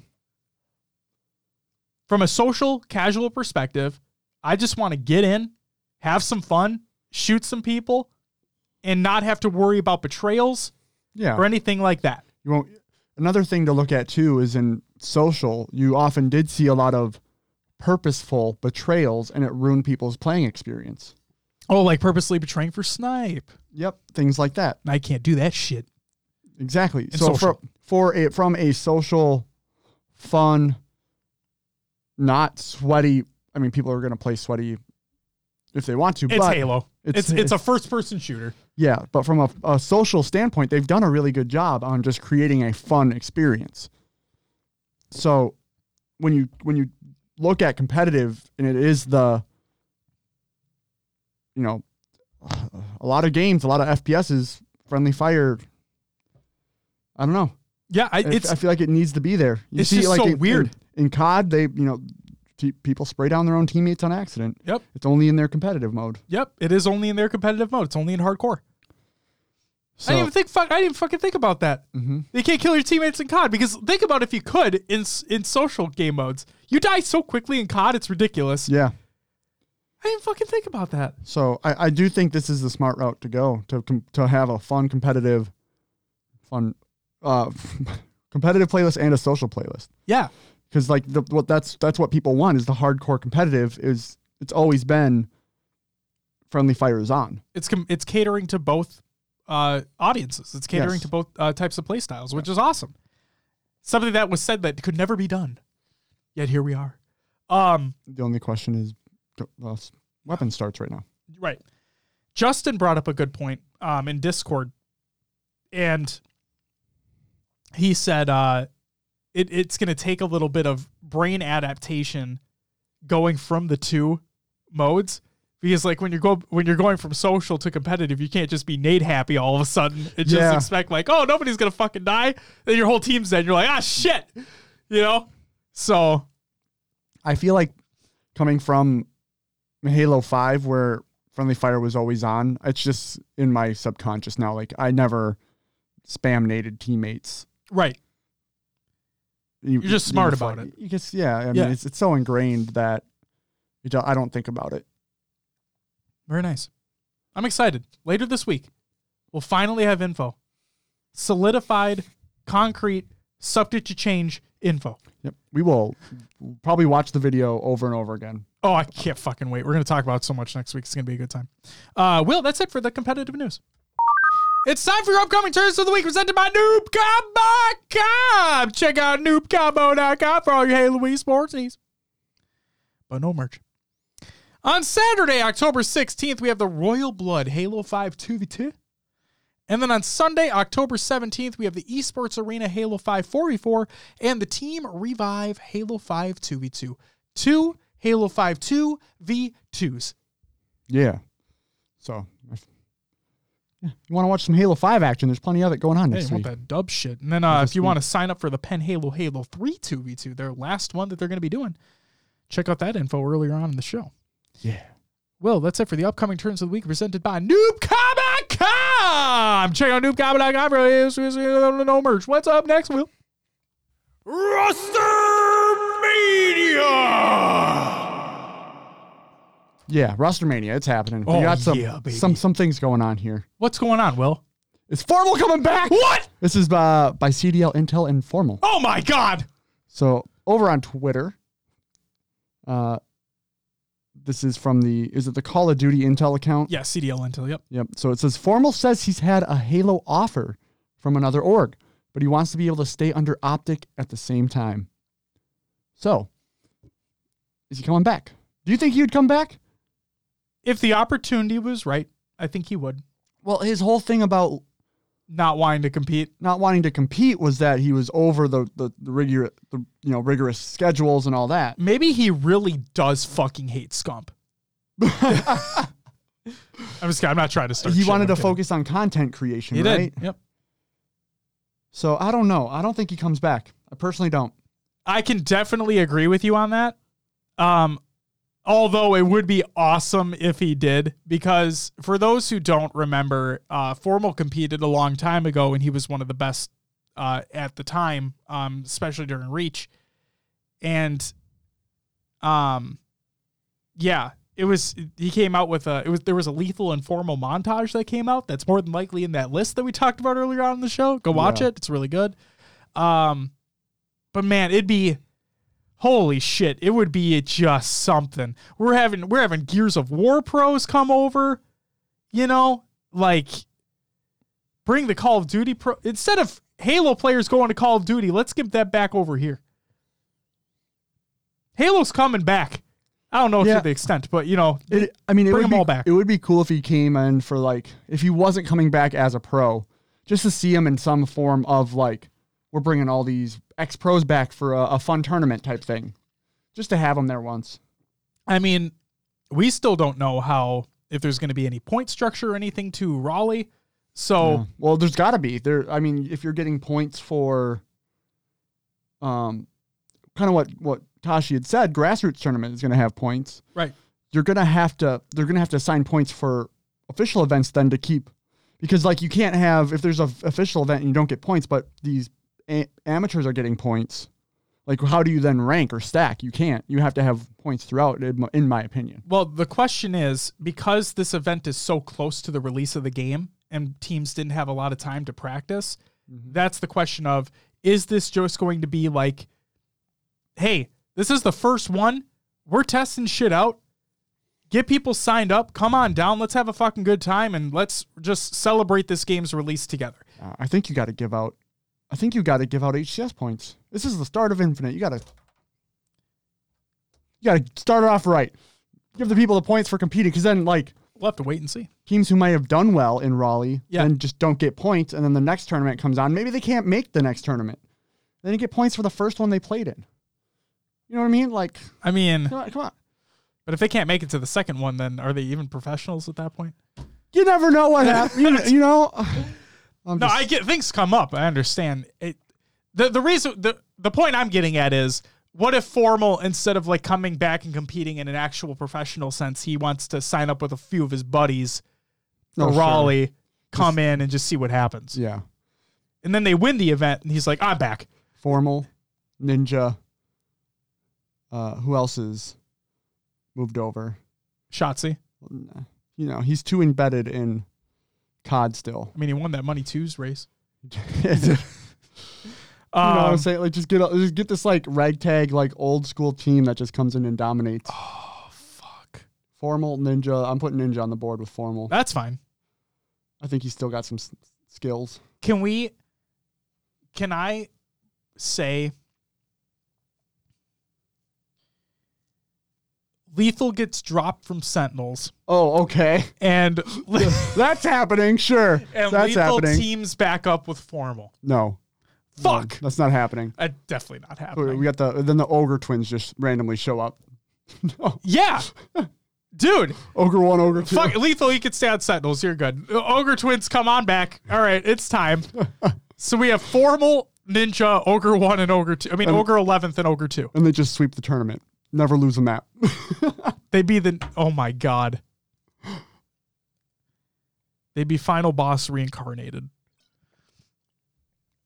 From a social, casual perspective, I just want to get in, have some fun, shoot some people, and not have to worry about betrayals Yeah. or anything like that. You won't. Another thing to look at too is in social, you often did see a lot of purposeful betrayals, and it ruined people's playing experience. Oh, like purposely betraying for snipe. Yep, things like that. I can't do that shit. Exactly. And so for social. for a from a social, fun, not sweaty. I mean, people are going to play sweaty if they want to. It's but Halo. It's it's, a first person shooter. Yeah, but from a, a social standpoint, they've done a really good job on just creating a fun experience. So when you when you look at competitive and it is the you know a lot of games, a lot of FPSs, friendly fire. I don't know. Yeah, I, I, it's I feel like it needs to be there. You it's just so in, weird. In, in COD, they you know pe- people spray down their own teammates on accident. Yep. It's only in their competitive mode. yep. It is only in their competitive mode. It's only in hardcore. So I didn't even think. Fuck, I didn't even fucking think about that. Mhm. You can't kill your teammates in COD because think about if you could in in social game modes. You die so quickly in COD, it's ridiculous. yeah. I didn't fucking think about that. So I, I do think this is the smart route to go to com- to have a fun competitive, fun, uh, competitive playlist and a social playlist. Yeah, Because like the what that's that's what people want is the hardcore competitive is it's always been friendly fire is on. it's com- it's catering to both uh, audiences. It's catering Yes. to both uh, types of play styles, which is awesome. Something that was said that could never be done, yet here we are. Um, The only question is, uh, weapon starts right now. Right. Justin brought up a good point um, in Discord, and he said uh, it, it's going to take a little bit of brain adaptation going from the two modes because like when you go when you're going from social to competitive, you can't just be nade happy all of a sudden and just Yeah. expect like, oh, nobody's gonna fucking die. Then your whole team's dead. You're like, ah, shit, you know. So I feel like coming from Halo 5 where friendly fire was always on, it's just in my subconscious now. Like I never spam naded teammates. right, You, You're just smart about it. You just yeah. I mean, Yeah. it's, it's so ingrained that you don't, I don't think about it. Very nice. I'm excited. Later this week, we'll finally have info, solidified, concrete, subject to change info. Yep. We will probably watch the video over and over again. Oh, I can't fucking wait. We're going to talk about so much next week. It's going to be a good time. Uh, Will, that's it for the competitive news. It's time for your upcoming turns of the week presented by NoobCombo.com. Check out NoobCombo.com for all your Hey Halo esports needs. But no merch. On Saturday, October 16th, we have the Royal Blood Halo 5 2v2. And then on Sunday, October 17th, we have the Esports Arena Halo 5 4v4 and the Team Revive Halo 5 2v2. Two Halo 5 2v2s. Yeah. So, if, yeah, you want to watch some Halo 5 action? There's plenty of it going on next you want week. that dub shit. And then uh, if you want to sign up for the Pen Halo Halo 3 2v2, their last one that they're going to be doing, check out that info earlier on in the show. Yeah. Well, that's it for the upcoming turns of the week presented by NoobCombo.com. Check out NoobCombo.com for no merch. What's up next, Will? Roster Media. Yeah, Rostermania, it's happening. Oh, we got some, yeah, baby. some some things going on here. What's going on, Will? Is Formal coming back? What? This is uh, by CDL Intel and Formal. Oh my God. So over on Twitter, uh, this is from the is it the Call of Duty Intel account? Yeah, CDL Intel. Yep. Yep. So it says Formal says he's had a Halo offer from another org, but he wants to be able to stay under Optic at the same time. So, is he coming back? Do you think he would come back? If the opportunity was right, I think he would. Well, his whole thing about Not wanting to compete. not wanting to compete was that he was over the the, the rigorous the you know rigorous schedules and all that. Maybe he really does fucking hate Scump. I'm just. I'm not trying to start. he shit, wanted I'm to kidding. focus on content creation, He right? did. Yep. So I don't know. I don't think he comes back. I personally don't. I can definitely agree with you on that. Um, although it would be awesome if he did, because for those who don't remember, uh, Formal competed a long time ago, and he was one of the best uh, at the time, um, especially during Reach, and um, yeah, it was. He came out with a. It was there was a lethal and formal montage that came out. That's more than likely in that list that we talked about earlier on in the show. Go watch Yeah. it. It's really good. Um, but man, it'd be holy shit. It would be just something. We're having we're having Gears of War pros come over. You know, like bring the Call of Duty pro instead of Halo players going to Call of Duty. Let's get that back over here. Halo's coming back. I don't know Yeah. to the extent, but you know, It, I mean, it Bring would them be, all back. It would be cool if he came in for like if he wasn't coming back as a pro, just to see him in some form of like we're bringing all these ex pros back for a, a fun tournament type thing, just to have them there once. I mean, we still don't know how if there's going to be any point structure or anything to Raleigh. So Yeah. well, there's got to be there. I mean, if you're getting points for, um, kind of what what Tashi had said, grassroots tournament is going to have points. right. You're gonna have to. They're gonna have to assign points for official events then to keep, because like you can't have if there's a f- official event and you don't get points, but these a- amateurs are getting points. Like how do you then rank or stack? You can't. You have to have points throughout, in my, opinion. Well, the question is because this event is so close to the release of the game and teams didn't have a lot of time to practice, that's the question of is this just going to be like, hey, this is the first one. We're testing shit out. Get people signed up. Come on down. Let's have a fucking good time and let's just celebrate this game's release together. Uh, I think you got to give out. I think you got to give out HCS points. This is the start of Infinite. You got to. You got to start it off right. Give the people the points for competing, because then like We'll have to wait and see. teams who might have done well in Raleigh Yeah. then just don't get points, and then the next tournament comes on. Maybe they can't make the next tournament, They didn't get points for the first one they played in. You know what I mean? Like, I mean, come on. Come on. but if they can't make it to the second one, then are they even professionals at that point? You never know what happens. you, you know? I'm No, just- I get things come up. I understand it. The the reason the the point I'm getting at is what if formal instead of like coming back and competing in an actual professional sense, he wants to sign up with a few of his buddies for sure. Raleigh, come in and just see what happens. Yeah. And then they win the event and he's like, I'm back. Formal, Ninja. Uh, who else is moved over? Shotzzy. You know, he's too embedded in COD still. I mean, he won that money twos race. you know what I'm Um, saying? Like, just get a, just get this like ragtag, like old school team that just comes in and dominates. oh fuck. Formal Ninja. I'm putting Ninja on the board with Formal. That's fine. I think he's still got some s- skills. Can we can I say Lethal gets dropped from Sentinels Oh, okay. and That's happening. Sure. and That's Lethal happening. teams back up with Formal. no. Fuck. No, that's not happening. Uh, definitely not happening. we got the then the ogre twins just randomly show up. no. yeah. Dude, Ogre one, ogre two. fuck Lethal, you can stay on Sentinels. You're good. Uh, Ogre Twins, come on back. All right, it's time. so we have Formal, Ninja, Ogre 1, and Ogre 2. I mean, Um, Ogre 11th and Ogre 2. And they just sweep the tournament. Never lose a map. They'd be the oh my god. They'd be final boss reincarnated.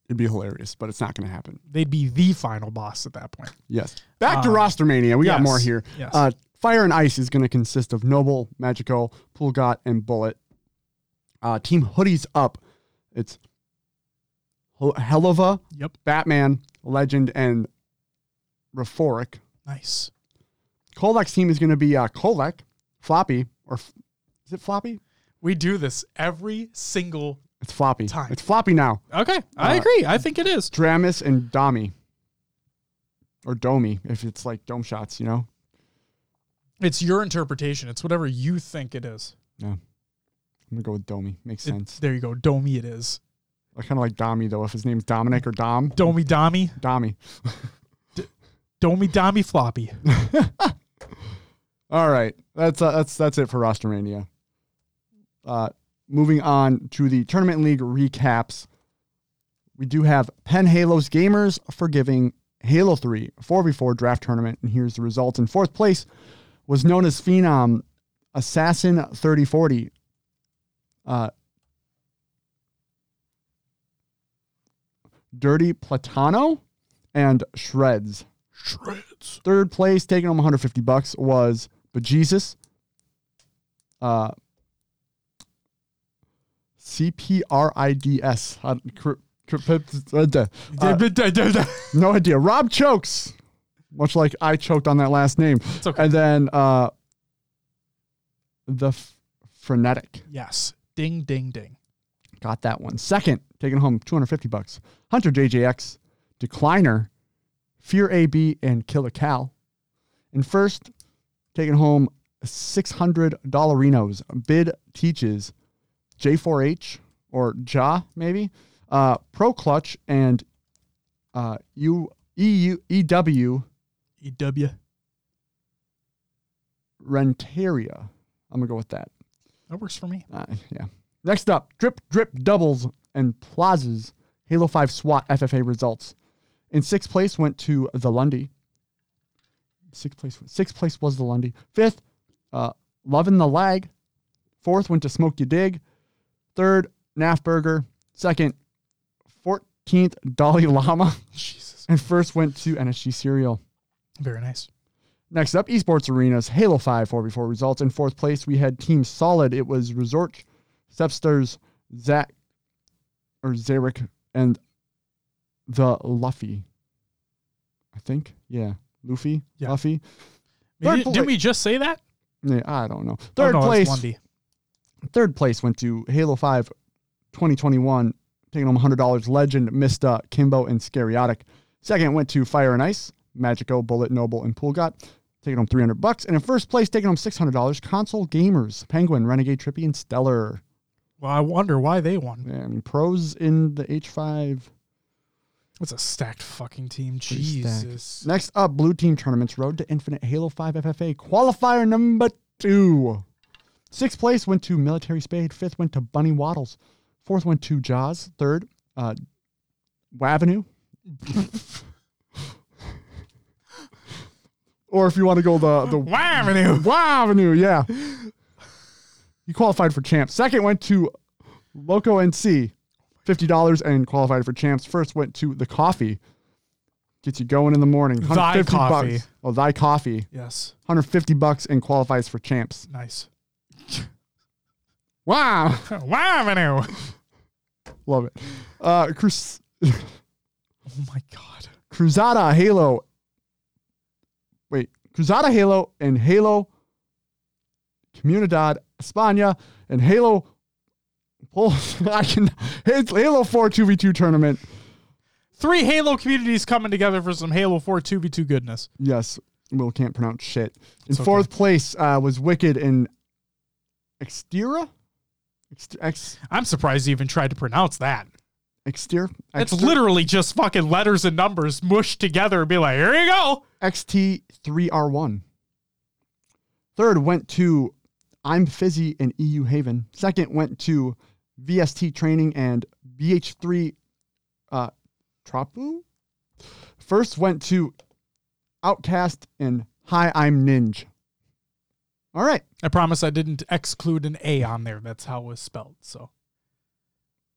It'd be hilarious, but it's not going to happen. They'd be the final boss at that point. Yes. Back to Um, roster mania. We got more here. yes. Uh, Fire and Ice is going to consist of Noble, Magico, Pulgot, and Bullet. Uh, Team Hoodies up. It's Hel- Helova, Yep. Batman, Legend, and Rhetoric. Nice. Kolek's team is going to be uh, Kolek, Floppy, or f- is it Floppy? We do this every single It's Floppy. Time. It's Floppy now. Okay. I Uh, agree. I think it is. Dramis and Domi. Or Domi, if it's like dome shots, you know? It's your interpretation. It's whatever you think it is. Yeah. I'm going to go with Domi. Makes It- sense. there you go. Domi it is. I kind of like Domi, though, if his name's Dominic or Dom. Domi Domi. Domi. Domi Domi floppy. All right, that's uh, that's that's it for Rostermania. Uh, moving on to the tournament league recaps. We do have Penn Halos Gamers for giving Halo 3 4v4 draft tournament, and here's the results. In fourth place was known as Phenom Assassin 3040. Uh, Dirty Platano and Shreds. Shreds. Third place, taking home 150 bucks, was Bejesus. Uh, CPRIDS. Uh, cr- cr- uh, uh, no idea. Rob chokes, much like I choked on that last name. Okay. And then uh, the f- frenetic yes. Ding ding ding. got that one. Second, taking home 250 bucks. Hunter JJX, Decliner, Fear AB, and Killer Cal. And first, taking home $600 dollarinos. Bid teaches J4H or Ja maybe, uh, Pro Clutch and uh, U EU EW EW. Renteria. I'm gonna go with that. That works for me. Uh, yeah. Next up, Drip Drip Doubles and Plazas Halo 5 SWAT FFA results. In sixth place went to the Lundy. Sixth place, sixth place was the Lundy. Fifth, uh, Lovin' the Lag. Fourth went to Smoke You Dig. Third, Nafburger. Second, 14th, Dalai Lama. Jesus. And first went to NSG Cereal. Very nice. Next up, Esports Arenas, Halo 5 4v4 results. In fourth place, we had Team Solid. It was Resort, Stepsters, Zach, or Zarek, and the Luffy. I think. Yeah. Luffy? Yeah. Luffy? Third didn't we just say that? Yeah, I don't know. Oh, Third no, place. Third place went to Halo 5 2021, taking home $100. Legend, Mista, Kimbo, and Scariotic. Second went to Fire and Ice, Magico, Bullet, Noble, and Poolgot, taking home 300 bucks. And in first place, taking home $600, Console Gamers, Penguin, Renegade, Trippy, and Stellar. Well, I wonder why they won. Yeah, I mean, pros in the H5. What's a stacked fucking team? Pretty stacked. Jesus. Next up, Blue Team Tournaments Road to Infinite Halo 5 FFA qualifier number two. Sixth place went to Military Spade. Fifth went to Bunny Waddles. Fourth went to Jaws. Third, uh, Wavenue. or if you want to go the the Avenue. Wavenue, yeah. You qualified for champs. Second went to Loco NC, fifty dollars, and qualified for champs. First went to the coffee. Gets you going in the morning. Thy 150 Coffee. Bucks. Oh, thy coffee. Yes. 150 bucks and qualifies for champs. Nice. Wow. wow. Avenue. Love it. Uh Cruz- Oh my god. Cruzada Halo. Wait, Cruzada Halo and Halo Comunidad España and Halo Pol- I can Halo 4 2v2 tournament. Three Halo communities coming together for some Halo 4 2v2 goodness. Yes, Will can't pronounce shit. In okay. fourth place uh, was Wicked and Extira? Ext- Ex I'm surprised you even tried to pronounce that. Extir? It's literally just fucking letters and numbers mushed together and be like, here you go. XT3R1. Third went to I'm Fizzy in EU Haven. Second went to VST Training and BH3 uh, Trapu. First went to Outcast and Hi, I'm Ninja. All right. I promise I didn't exclude an A on there. That's how it was spelled. So,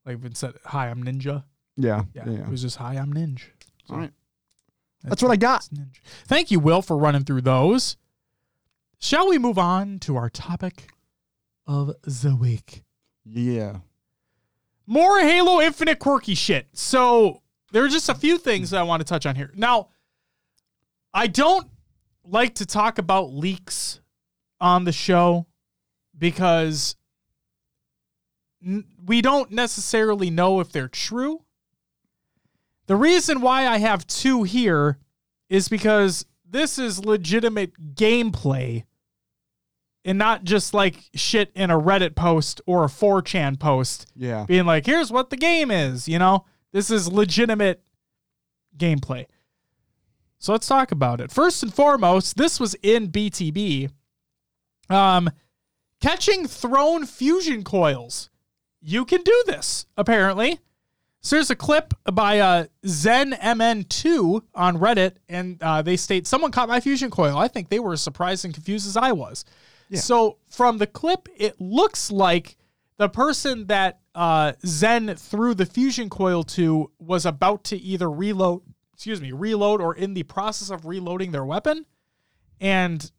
like it said, hi, I'm Ninja. Yeah. Yeah. Yeah. It was just, hi, I'm Ninja. So All right. That's what I got. Ninja. Thank you, Will, for running through those. Shall we move on to our topic of the week? Yeah. More Halo Infinite quirky shit. So there are just a few things that I want to touch on here. Now, I don't like to talk about leaks on the show because n- we don't necessarily know if they're true. The reason why I have two here is because this is legitimate gameplay and not just like shit in a Reddit post or a 4chan post Yeah. being like, here's what the game is, you know? This is legitimate gameplay. So let's talk about it. First and foremost, this was in BTB. Um, catching thrown fusion coils. You can do this, apparently. So there's a clip by uh, ZenMN2 on Reddit, and uh, they state, Someone caught my fusion coil. I think they were as surprised and confused as I was. So from the clip, it looks like the person that uh, Zen threw the fusion coil to was about to either reload, excuse me, reload or in the process of reloading their weapon. And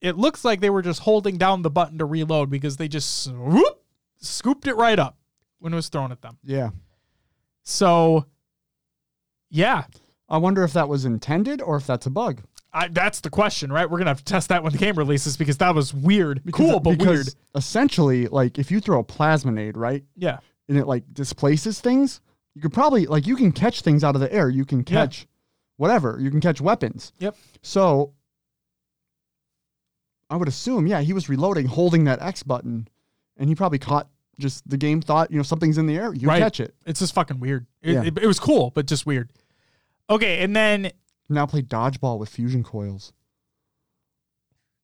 it looks like they were just holding down the button to reload because they just whoop, scooped it right up when it was thrown at them. Yeah. So, yeah, I wonder if that was intended or if that's a bug. I, that's the question, right? We're gonna have to test that when the game releases because that was weird, cool but because weird. Essentially, like if you throw a plasma nade, right, Yeah, and it like displaces things, you could probably like you can catch things out of the air. You can Yeah. catch whatever. You can catch weapons. Yep. So I would assume, yeah, he was reloading, holding that X button, and he probably caught just the game thought, you know, something's in the air, you Right. catch it. it's just fucking weird. It, Yeah. it, it was cool, but just weird. Okay, and then Now play dodgeball with fusion coils.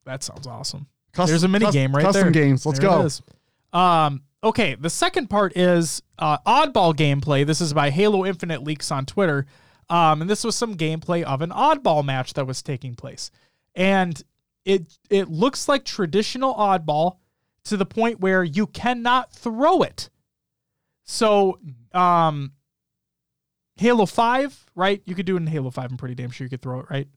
that sounds awesome. Custom, There's a mini cus- game right custom there. Custom games. Let's There go. Um, okay, the second part is uh, oddball gameplay. This is by Halo Infinite Leaks on Twitter. Um, and this was some gameplay of an oddball match that was taking place. And it it looks like traditional oddball to the point where you cannot throw it. So um Halo 5, right? You could do it in Halo 5. I'm pretty damn sure you could throw it, right?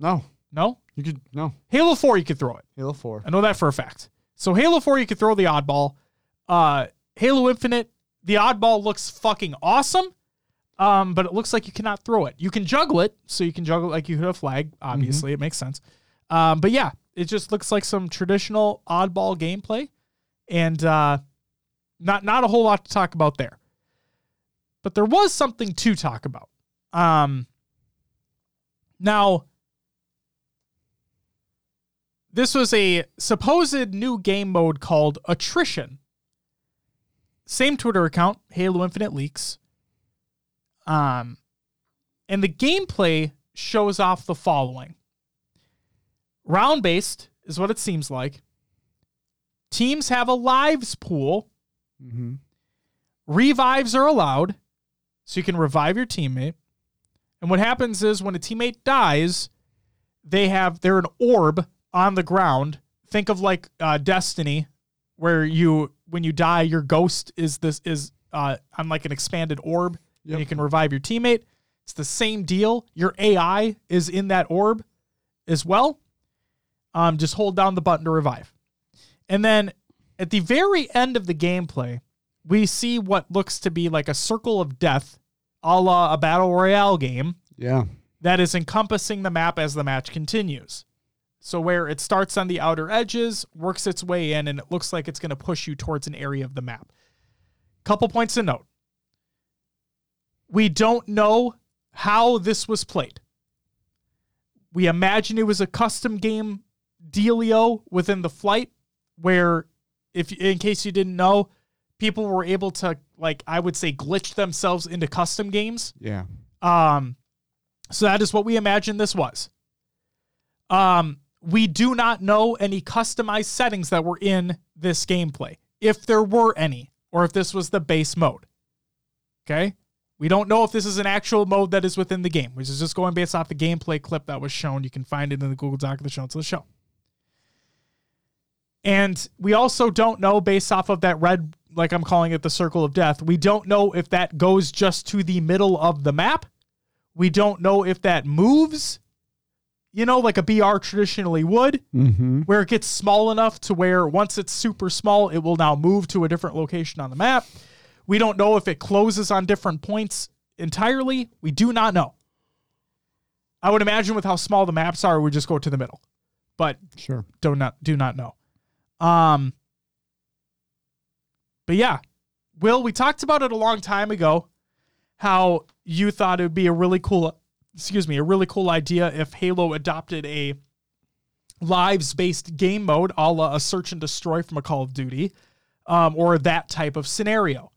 No, No? you could no Halo 4 you could throw it. Halo Four. I know that for a fact. So Halo 4, you could throw the oddball. Uh, Halo Infinite, the oddball looks fucking awesome. Um, but it looks like you cannot throw it. You can juggle it, so you can juggle it like you hit a flag. Obviously, it makes sense. Um, but yeah, it just looks like some traditional oddball gameplay, and uh, not not a whole lot to talk about there. But there was something to talk about. Um, now, this was a supposed new game mode called Attrition. Same Twitter account, Halo Infinite Leaks. Um, And the gameplay shows off the following round based is what it seems like. Teams have a lives pool. Mm-hmm. Revives are allowed, so you can revive your teammate. And what happens is when a teammate dies, they have they're an orb on the ground. Think of like uh, Destiny, where you when you die, your ghost is this is uh, on like an expanded orb, Yep. and you can revive your teammate. It's the same deal. Your AI is in that orb as well. Um, just hold down the button to revive. And then at the very end of the gameplay, we see what looks to be like a circle of death, a la a battle royale game Yeah. that is encompassing the map as the match continues. So where it starts on the outer edges, works its way in, and it looks like it's going to push you towards an area of the map. Couple points to note. We don't know how this was played. We imagine it was a custom game dealio within the flight where if in case you didn't know, people were able to like I would say glitch themselves into custom games. Yeah. Um, so that is what we imagine this was. Um, we do not know any customized settings that were in this gameplay, if there were any, or if this was the base mode. Okay. We don't know if this is an actual mode that is within the game, which is just going based off the gameplay clip that was shown. You can find it in the Google Doc of the show notes of the show. And we also don't know, based off of that red, like I'm calling it the circle of death, we don't know if that goes just to the middle of the map. We don't know if that moves, you know, like a BR traditionally would, Mm-hmm. where it gets small enough to where once it's super small, it will now move to a different location on the map. We don't know if it closes on different points entirely. We do not know. I would imagine with how small the maps are, we just go to the middle. But Sure. do not do not know. Um But yeah. Will, we talked about it a long time ago how you thought it would be a really cool excuse me, a really cool idea if Halo adopted a lives based game mode a la a search and destroy from a Call of Duty, um, or that type of scenario.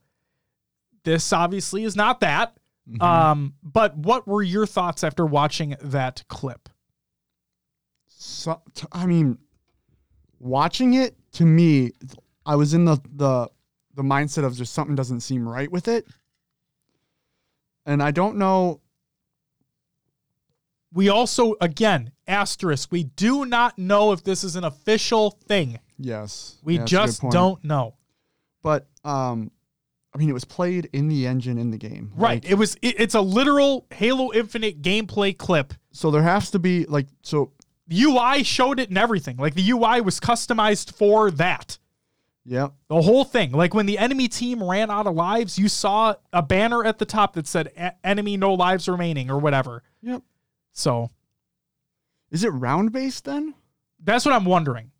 This obviously is not that. Um, but what were your thoughts after watching that clip? So, I mean, watching it to me, I was in the the the mindset of just something doesn't seem right with it, and I don't know. We also, again, asterisk, we do not know if this is an official thing. Yes, We yeah, that's a good just don't know. But um, I mean, it was played in the engine in the game, Right. Like, It was it, it's a literal Halo Infinite gameplay clip. so there has to be like so. The UI showed it and everything. Like the UI was customized for that. Yeah, The whole thing. Like when the enemy team ran out of lives, you saw a banner at the top that said "E- enemy no lives remaining or whatever. yep. So Is it round based then? that's what I'm wondering.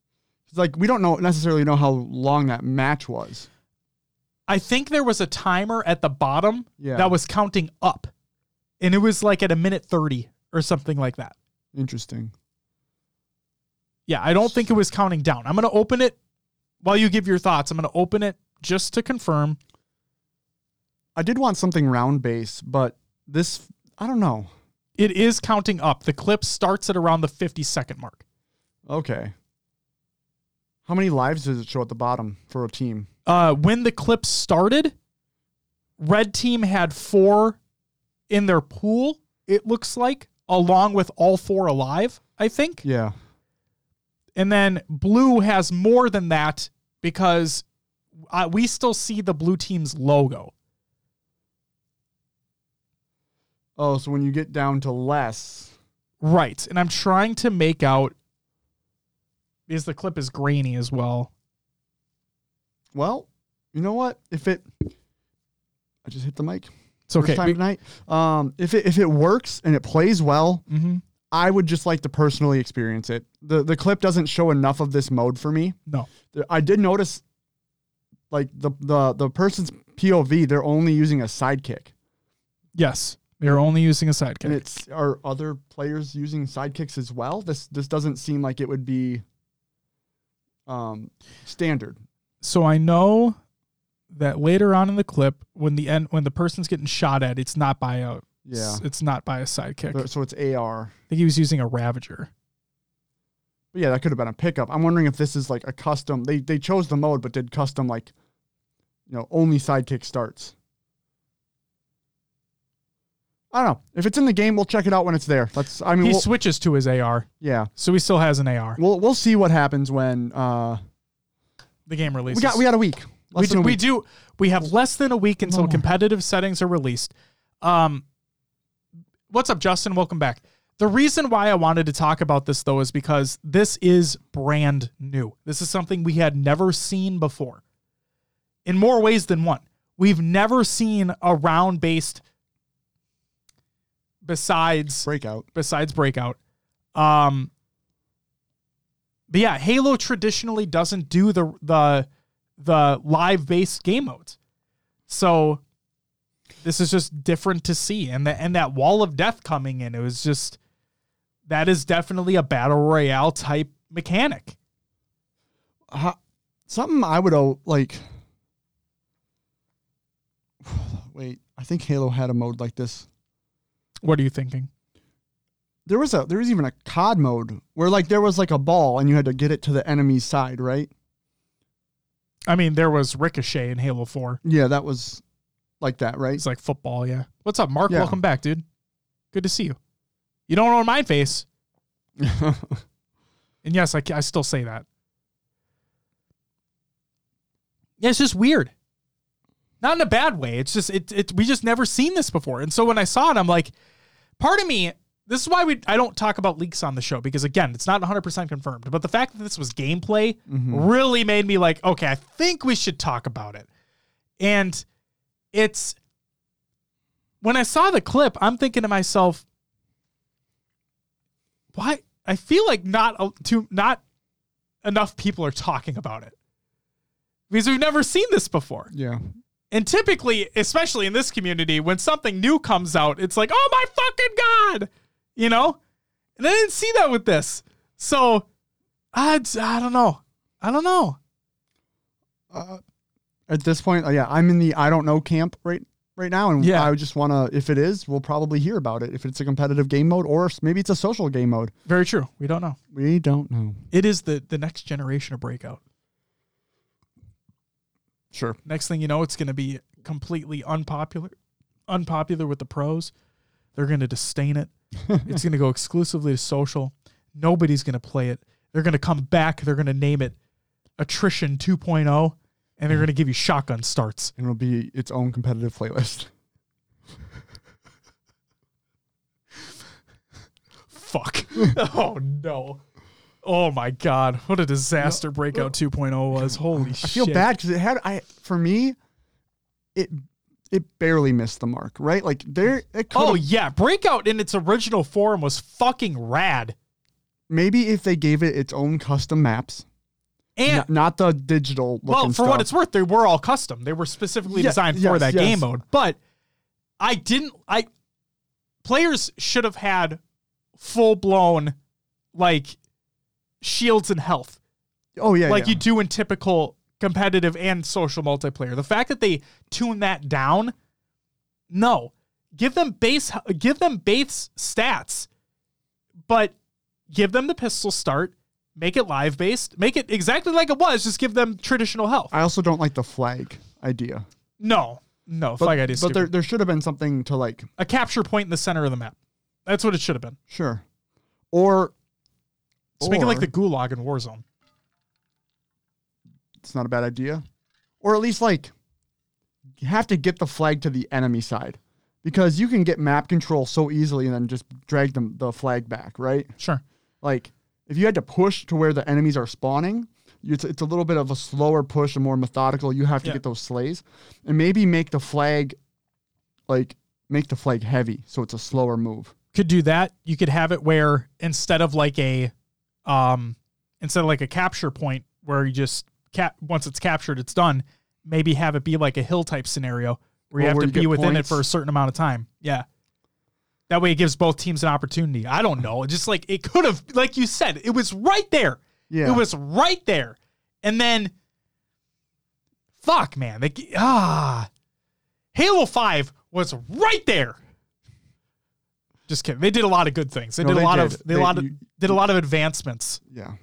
It's like we don't know necessarily know how long that match was. I think there was a timer at the bottom Yeah. that was counting up. And it was like at a minute 30 or something like that. Interesting. Yeah, I don't think it was counting down. I'm going to open it while you give your thoughts. I'm going to open it just to confirm. I did want something round base, but this I don't know. It is counting up. The clip starts at around the 50 second mark. Okay. How many lives does it show at the bottom for a team? Uh, when the clip started, red team had four in their pool, it looks like, along with all four alive, I think. Yeah. And then blue has more than that because uh, we still see the blue team's logo. Oh, so when you get down to less, Right. And I'm trying to make out because the clip is grainy as well. well, you know what? If it, I just hit the mic. It's okay. First time tonight. Um, if it if it works and it plays well, hmm I would just like to personally experience it. the The clip doesn't show enough of this mode for me. No. I did notice, like the the the person's POV, they're only using a sidekick, Yes. They're only using a sidekick. and it's are other players using sidekicks as well. This this doesn't seem like it would be, um, standard. So I know that later on in the clip, when the end when the person's getting shot at, it's not by a Yeah. It's, it's not by a sidekick. So it's AR. I think he was using a Ravager. But yeah, that could have been a pickup. I'm wondering if this is like a custom. They they chose the mode, but did custom like, you know, only sidekick starts. I don't know. If it's in the game, we'll check it out when it's there. That's. I mean, He we'll, switches to his AR, yeah, so he still has an AR. we'll we'll see what happens when uh The game releases. we got we got a week. we do, a we do we have less than a week until more. competitive settings are released um what's up justin? Welcome back. The reason why i wanted to talk about this though is because this is brand new. This is something we had never seen before in more ways than one. We've never seen a round based besides breakout. besides breakout. Um but yeah halo traditionally doesn't do the the the live based game modes. So this is just different to see and that and that wall of death coming in it was just that is definitely a battle royale type mechanic something I would like. Wait, I think Halo had a mode like this. what are you thinking There was a there was even a COD mode where like there was like a ball and you had to get it to the enemy's side, right? i mean there was ricochet in halo 4 Yeah, that was like that, right? it's like football yeah what's up mark Yeah. welcome back dude good to see you you don't know my face And yes, I, I still say that. Yeah, it's just weird. Not in a bad way. It's just it, it we just never seen this before. And so when I saw it, I'm like, part of me, this is why we I don't talk about leaks on the show because again, it's not 100% confirmed. But the fact that this was gameplay mm-hmm. really made me like, okay, I think we should talk about it. And it's when I saw the clip, I'm thinking to myself, why I feel like not too not enough people are talking about it. Because we've never seen this before. yeah. And typically, especially in this community, when something new comes out, it's like, oh my fucking God, you know? And I didn't see that with this. So I, I don't know. I don't know. Uh, at this point, uh, yeah, I'm in the I don't know camp right right now, and Yeah. I would just want to. If it is, we'll probably hear about it. If it's a competitive game mode, or maybe it's a social game mode. Very true. We don't know. We don't know. It is the, the next generation of Breakout. Sure. Next thing you know, it's going to be completely unpopular, unpopular with the pros. They're going to disdain it. it's going to go exclusively to social. Nobody's going to play it. They're going to come back. They're going to name it Attrition 2.0, and they're going to give you shotgun starts. And it'll be its own competitive playlist. Fuck. oh no. Oh my god. What a disaster Breakout 2.0 was. Holy shit. I feel bad because it had I for me, it it barely missed the mark, right? Like there, it could Oh yeah, Breakout in its original form was fucking rad. maybe if they gave it its own custom maps, And n- not the digital. well, for what it's worth, they were all custom. They were specifically Yeah, designed for that yes. game mode. But I didn't I players should have had full blown like shields and health. oh yeah, like yeah. you do in typical competitive and social multiplayer. The fact that they tune that down, no. Give them base give them base stats. But give them the pistol start, make it live based, make it exactly like it was, just give them traditional health. I also don't like the flag idea. No. No, But, flag idea but there stupid. there should have been something to like A capture point in the center of the map. That's what it should have been. sure, or Just make it like the gulag in Warzone. it's not a bad idea. Or at least like you have to get the flag to the enemy side. Because you can get map control so easily and then just drag them the flag back, right? Sure. Like if you had to push to where the enemies are spawning, it's, it's a little bit of a slower push and more methodical. You have to Yeah. get those slays. And maybe make the flag like make the flag heavy so it's a slower move. could do that. You could have it where instead of like a um instead of like a capture point where you just cap once it's captured it's done, maybe have it be like a hill type scenario where you Or have where to you be within points. it for a certain amount of time. Yeah. That way it gives both teams an opportunity. I don't know. Just like it could have like you said, it was right there. Yeah. It was right there. And then fuck man, they ah Halo 5 was right there. Just kidding. They did a lot of good things. They No, did a lot did. of they, They- a lot of you- did a lot of advancements Yeah.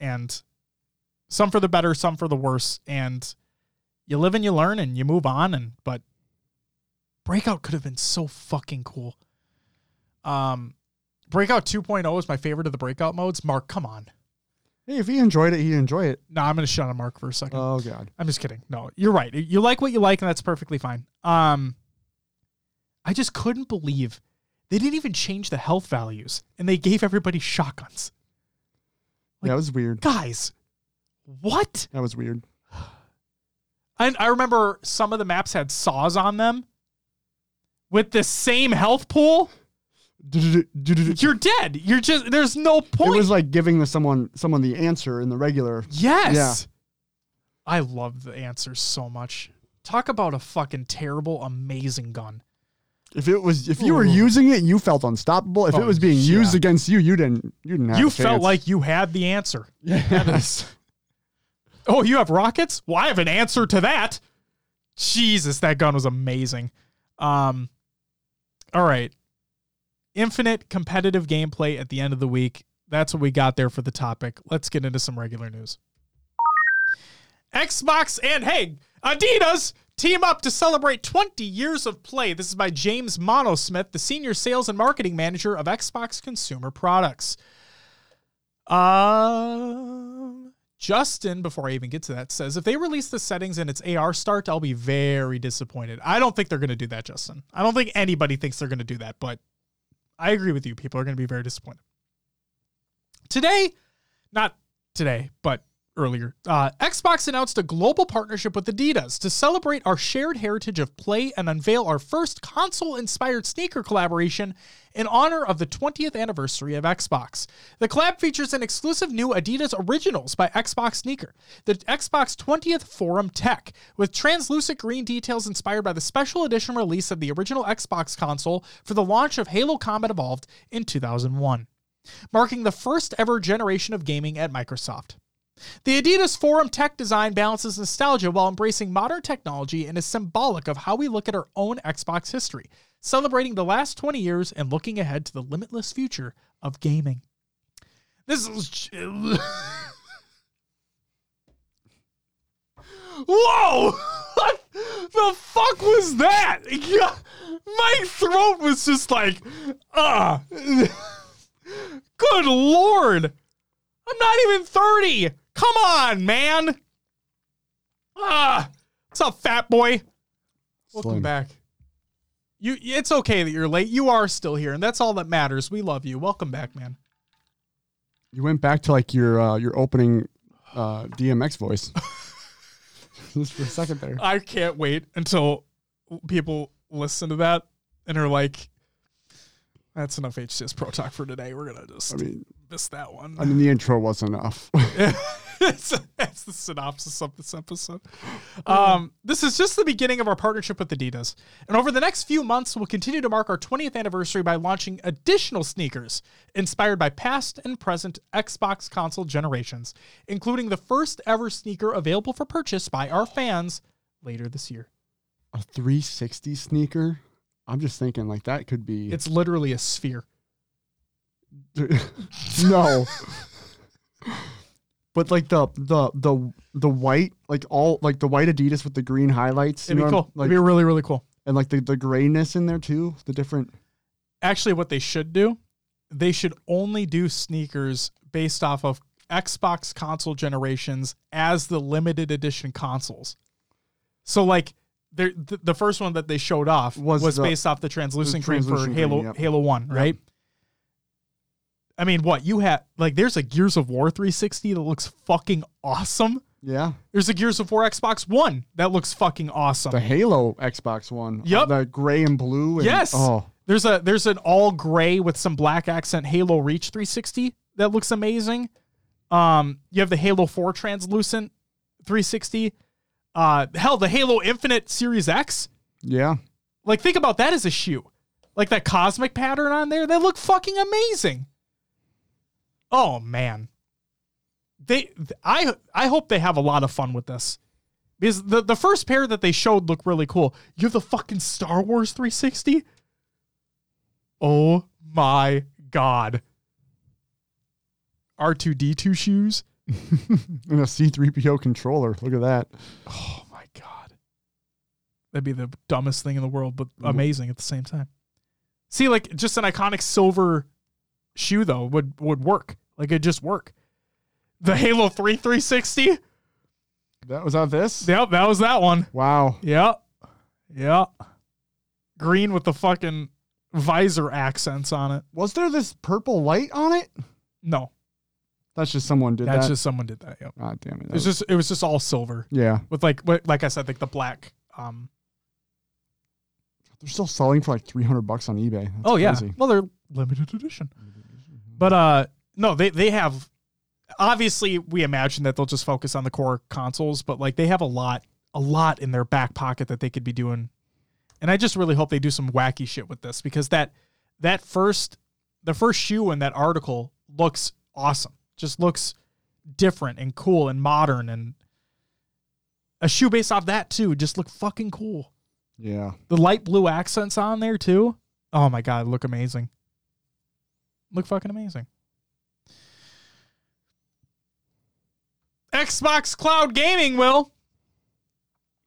and some for the better, some for the worse. And you live and you learn and you move on. And but Breakout could have been so fucking cool. Um, Breakout 2.0 is my favorite of the Breakout modes. Mark, come on. Hey, if he enjoyed it, he enjoy it. No, I'm gonna shut on Mark for a second. Oh God. I'm just kidding. No, you're right. You like what you like, and that's perfectly fine. Um, I just couldn't believe they didn't even change the health values, and they gave everybody shotguns. Like- that was weird. Guys, what? That was weird. I, I remember some of the maps had saws on them with the same health pool. You're dead. You're just there's no point. It was like giving the someone someone the answer in the regular. yes. Yeah. I love the answers so much. Talk about a fucking terrible, amazing gun. If it was if you were Ooh. using it, you felt unstoppable. If Oh, it was being yeah. used against you, you didn't you didn't have you felt like you had the answer. yes. Oh, you have rockets? Well, I have an answer to that. Jesus, that gun was amazing. Um, all right. Infinite competitive gameplay at the end of the week. That's what we got there for the topic. Let's get into some regular news. Xbox and hey, Adidas team up to celebrate 20 years of play. This is by James Monosmith, the senior sales and marketing manager of Xbox Consumer Products. Um, Justin, before I even get to that, says if they release the settings in its AR start, I'll be very disappointed. I don't think they're going to do that, Justin. I don't think anybody thinks they're going to do that, but I agree with you. People are going to be very disappointed. Today, not today, but earlier, uh, Xbox announced a global partnership with Adidas to celebrate our shared heritage of play and unveil our first console inspired sneaker collaboration in honor of the 20th anniversary of Xbox. The collab features an exclusive new Adidas Originals by Xbox sneaker, the Xbox 20th Forum Tech, with translucent green details inspired by the special edition release of the original Xbox console for the launch of Halo Combat Evolved in 2001 marking the first ever generation of gaming at Microsoft. The Adidas Forum tech design balances nostalgia while embracing modern technology and is symbolic of how we look at our own Xbox history, celebrating the last 20 years and looking ahead to the limitless future of gaming. This is. Whoa! What the fuck was that? My throat was just like, ah. Good lord. I'm not even 30. Come on, man. Ah. What's up, fat boy? Welcome back. You it's okay that you're late. You are still here, and that's all that matters. We love you. Welcome back, man. You went back to like your uh, your opening uh, DMX voice. Just for a second there. I can't wait until people listen to that and are like, that's enough HCS Pro Talk for today. We're gonna just I mean, miss that one. I mean the intro was enough. that's, the synopsis of this episode. Um, this is just the beginning of our partnership with Adidas. And over the next few months, we'll continue to mark our 20th anniversary by launching additional sneakers inspired by past and present Xbox console generations, including the first ever sneaker available for purchase by our fans later this year. a 360 sneaker. I'm just thinking like that could be It's literally a sphere. no. But like the the the the white, like all like the white Adidas with the green highlights, It'd be know, cool. like It'd be really, really cool. and like the the grayness in there too, the different. actually what they should do they should only do sneakers based off of xbox console generations as the limited edition consoles so like the, the first one that they showed off was, Was the- based off the translucent green for translucent halo yep. halo 1 right i mean what you have like there's a gears of war 360 that looks fucking awesome Yeah, there's a gears of war xbox one that looks fucking awesome the Halo Xbox one. Yep. the gray and blue. And, Yes. Oh, There's a there's an all gray with some black accent Halo Reach 360 that looks amazing. Um, you have the Halo 4 translucent 360. Uh, hell, the Halo Infinite Series X. yeah. Like, think about that as a shoe. Like that cosmic pattern on there. They look fucking amazing. Oh man. They I I hope they have a lot of fun with this. Because the, the first pair that they showed look really cool. You have the fucking Star Wars 360? Oh my god. R2D2 shoes. And a C3PO controller. Look at that. Oh my god. That'd be the dumbest thing in the world, but mm-hmm. amazing at the same time. See, like just an iconic silver shoe though would would work. Like it'd just work. The Halo 3 360. That was on this? Yep, that was that one. Wow. Yep. Yep. Green with the fucking visor accents on it. Was there this purple light on it? No, That's just someone did that's that. just someone did that. Yep. God damn it. It was was- just it was just all silver yeah. with like like I said like the black um They're still selling for like 300 bucks on eBay. That's Oh yeah. crazy. Well, they're limited edition. But uh no, they they have obviously we imagine that they'll just focus on the core consoles, but like they have a lot a lot in their back pocket that they could be doing. And I just really hope they do some wacky shit with this because that that first the first shoe in that article looks awesome. Just looks different and cool and modern and a shoe based off that too just look fucking cool. Yeah. The light blue accents on there too. Oh my god, look amazing. Look fucking amazing. Xbox Cloud Gaming will.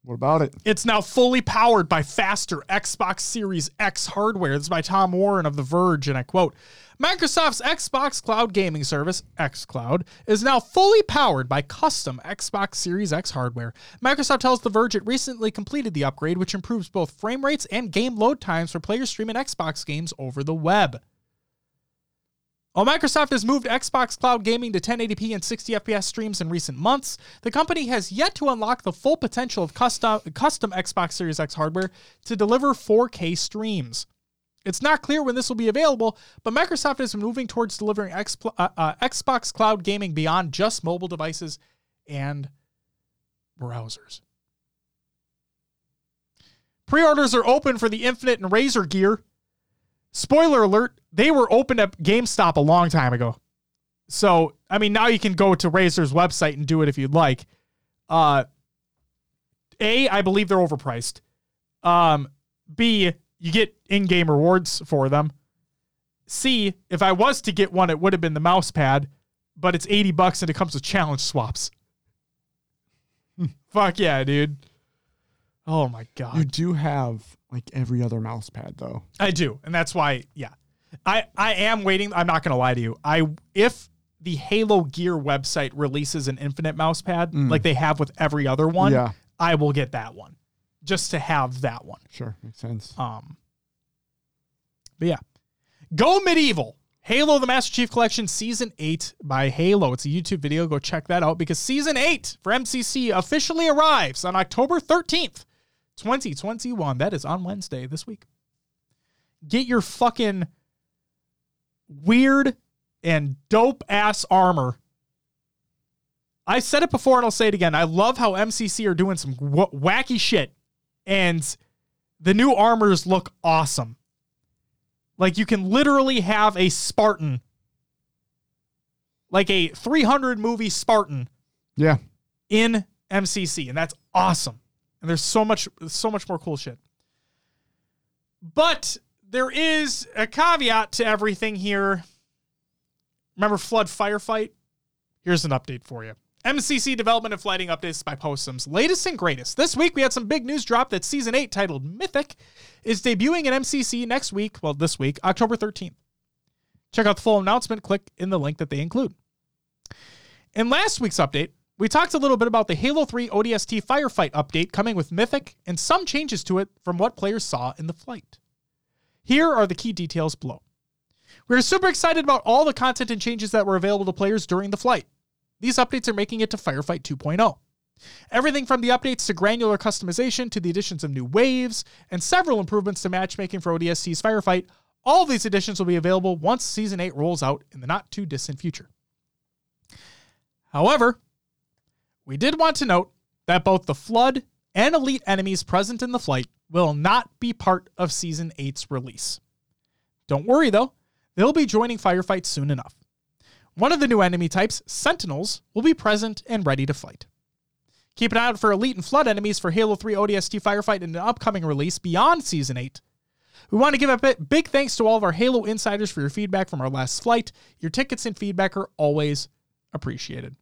What about it? It's now fully powered by faster Xbox Series X hardware. This is by Tom Warren of The Verge, and I quote Microsoft's Xbox Cloud Gaming Service, xCloud, is now fully powered by custom Xbox Series X hardware. Microsoft tells The Verge it recently completed the upgrade, which improves both frame rates and game load times for players streaming Xbox games over the web. While Microsoft has moved Xbox Cloud Gaming to 1080p and 60 FPS streams in recent months, the company has yet to unlock the full potential of custom, custom Xbox Series X hardware to deliver 4K streams. It's not clear when this will be available, but Microsoft is moving towards delivering X, uh, uh, Xbox Cloud Gaming beyond just mobile devices and browsers. Pre orders are open for the Infinite and Razer gear. Spoiler alert, they were opened up GameStop a long time ago. So, I mean, now you can go to Razer's website and do it if you'd like. Uh, A, I believe they're overpriced. Um, B, you get in-game rewards for them. C, if I was to get one, it would have been the mouse pad, but it's 80 bucks and it comes with challenge swaps. Fuck yeah, dude. Oh my god. You do have like every other mouse pad though. I do, and that's why, yeah, I I am waiting. I'm not gonna lie to you. I if the Halo Gear website releases an Infinite mouse pad like they have with every other one, Yeah. I will get that one just to have that one. Sure. Makes sense. Um, but yeah, Go Medieval. Halo the Master Chief Collection Season 8 by Halo. It's a YouTube video. Go check that out because Season 8 for MCC officially arrives on October 13th, 2021. That is on Wednesday this week. Get your fucking weird and dope ass armor. I said it before and I'll say it again. I love how MCC are doing some wacky shit and the new armors look awesome. Like you can literally have a Spartan, like a 300 movie Spartan Yeah. in MCC, and that's awesome. And there's so much, so much more cool shit. But there is a caveat to everything here. Remember Flood Firefight? Here's an update for you. MCC development and flighting updates by Postums. Latest and greatest. This week we had some big news drop that season 8 titled Mythic is debuting in MCC next week, well this week, October 13th. Check out the full announcement, click in the link that they include. In last week's update, we talked a little bit about the Halo 3 ODST Firefight update coming with Mythic and some changes to it from what players saw in the flight. Here are the key details below. We're super excited about all the content and changes that were available to players during the flight. These updates are making it to Firefight 2.0. Everything from the updates to granular customization to the additions of new waves and several improvements to matchmaking for ODST's Firefight, all these additions will be available once Season 8 rolls out in the not too distant future. However, we did want to note that both the Flood and Elite enemies present in the flight will not be part of Season 8's release. Don't worry though, they'll be joining Firefight soon enough. One of the new enemy types, Sentinels, will be present and ready to fight. Keep an eye out for Elite and Flood enemies for Halo 3 ODST Firefight in an upcoming release beyond Season 8. We want to give a big thanks to all of our Halo insiders for your feedback from our last flight. Your tickets and feedback are always appreciated.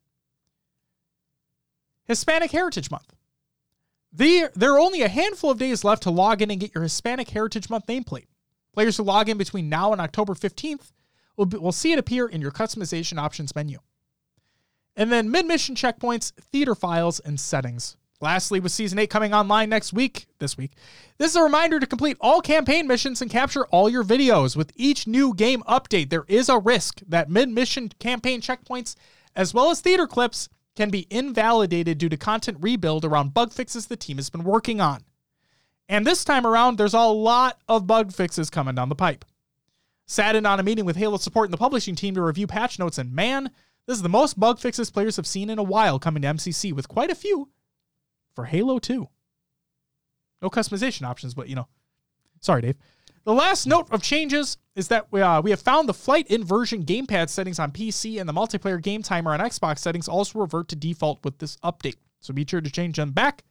Hispanic Heritage Month. The, there are only a handful of days left to log in and get your Hispanic Heritage Month nameplate. Players who log in between now and October 15th will, be, will see it appear in your customization options menu. And then mid mission checkpoints, theater files, and settings. Lastly, with Season 8 coming online next week, this week, this is a reminder to complete all campaign missions and capture all your videos. With each new game update, there is a risk that mid mission campaign checkpoints, as well as theater clips, can be invalidated due to content rebuild around bug fixes the team has been working on. And this time around, there's a lot of bug fixes coming down the pipe. Sat in on a meeting with Halo support and the publishing team to review patch notes, and man, this is the most bug fixes players have seen in a while coming to MCC, with quite a few for Halo 2. No customization options, but you know. Sorry, Dave. The last note of changes is that we, uh, we have found the flight inversion gamepad settings on PC and the multiplayer game timer on Xbox settings also revert to default with this update. So be sure to change them back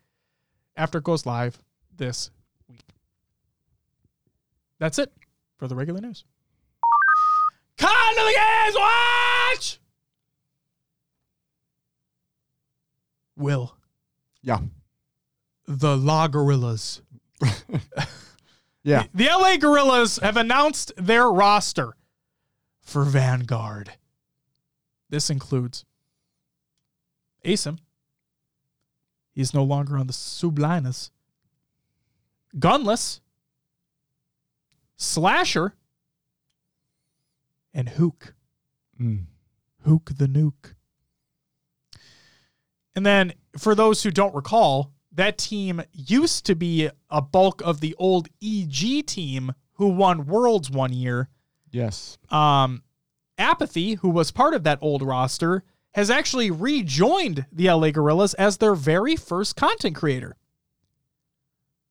after it goes live this week. That's it for the regular news. Con of the games, watch! Will. Yeah. The LA Guerrillas. Yeah. The LA Guerrillas have announced their roster for Vanguard. This includes Asim. He's no longer on the Subliners. Gunless. Slasher. And Hook. Mm. Hook the Nuke. And then, for those who don't recall, that team used to be a bulk of the old EG team who won Worlds one year. Yes. Um, Apathy, who was part of that old roster, has actually rejoined the LA Guerrillas as their very first content creator.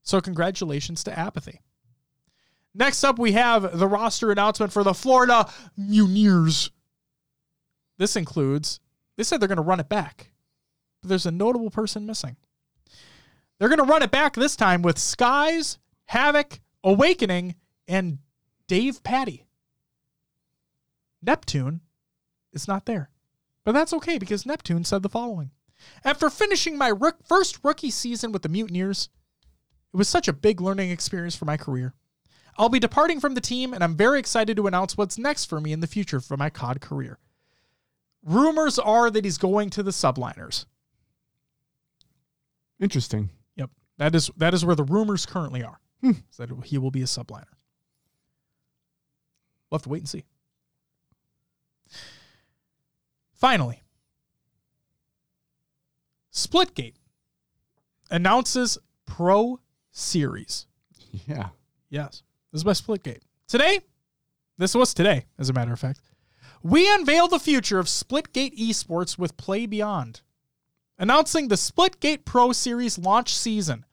So, congratulations to Apathy. Next up, we have the roster announcement for the Florida Mutineers. This includes, they said they're going to run it back, but there's a notable person missing. They're going to run it back this time with Skyz, Havok, Owakening, and Davpadie. Neptune is not there. But that's okay because Neptune said the following After finishing my rook- first rookie season with the Mutineers, it was such a big learning experience for my career. I'll be departing from the team, and I'm very excited to announce what's next for me in the future for my COD career. Rumors are that he's going to the subliners. Interesting. That is that is where the rumors currently are. Hmm. Is that he will be a subliner. We'll have to wait and see. Finally, Splitgate announces Pro Series. Yeah. Yes, this is by Splitgate. Today, this was today, as a matter of fact, we unveiled the future of Splitgate esports with Play Beyond, announcing the Splitgate Pro Series launch season.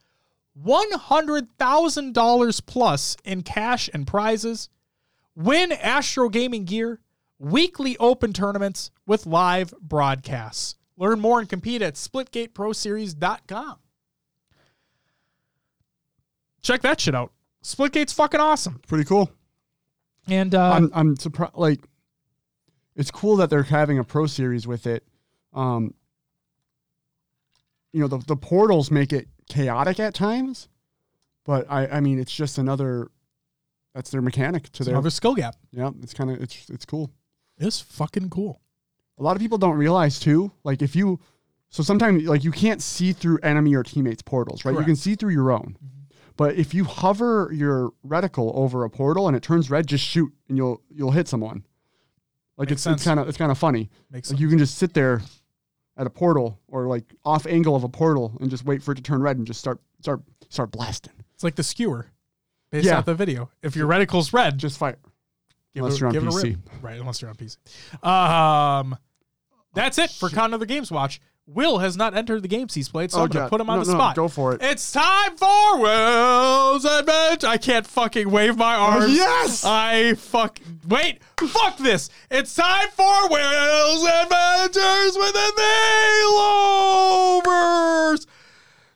$100,000 plus in cash and prizes, win Astro Gaming gear, weekly open tournaments with live broadcasts. Learn more and compete at splitgateproseries.com. Check that shit out. Splitgate's fucking awesome. Pretty cool. And uh, I'm I'm surprised. Like, it's cool that they're having a pro series with it. Um, you know, the the portals make it chaotic at times, but I I mean, it's just another. That's their mechanic to their. another skill gap. Yeah, it's kind of it's it's cool. It's fucking cool. A lot of people don't realize too. Like if you, so sometimes like you can't see through enemy or teammates portals, right? Correct. You can see through your own. Mm-hmm. But if you hover your reticle over a portal and it turns red, just shoot and you'll you'll hit someone. Like Makes it's it's kind of it's kind of funny. Makes Like sense. you can just sit there at a portal or like off angle of a portal and just wait for it to turn red and just start start start blasting. It's like the skewer based Yeah. off the video. If your reticle's red, Just give unless it, you're on give it a PC. Right, unless you're on PC. Um, that's it for Con of the Games Watch. Will has not entered the games he's played, so I'm going to God. put him on No, the no, spot. Go for it. It's time for Will's Adventure. I can't fucking wave my arms. Oh, yes! I fuck. Wait, fuck this. It's time for Will's Adventures within the Haloverse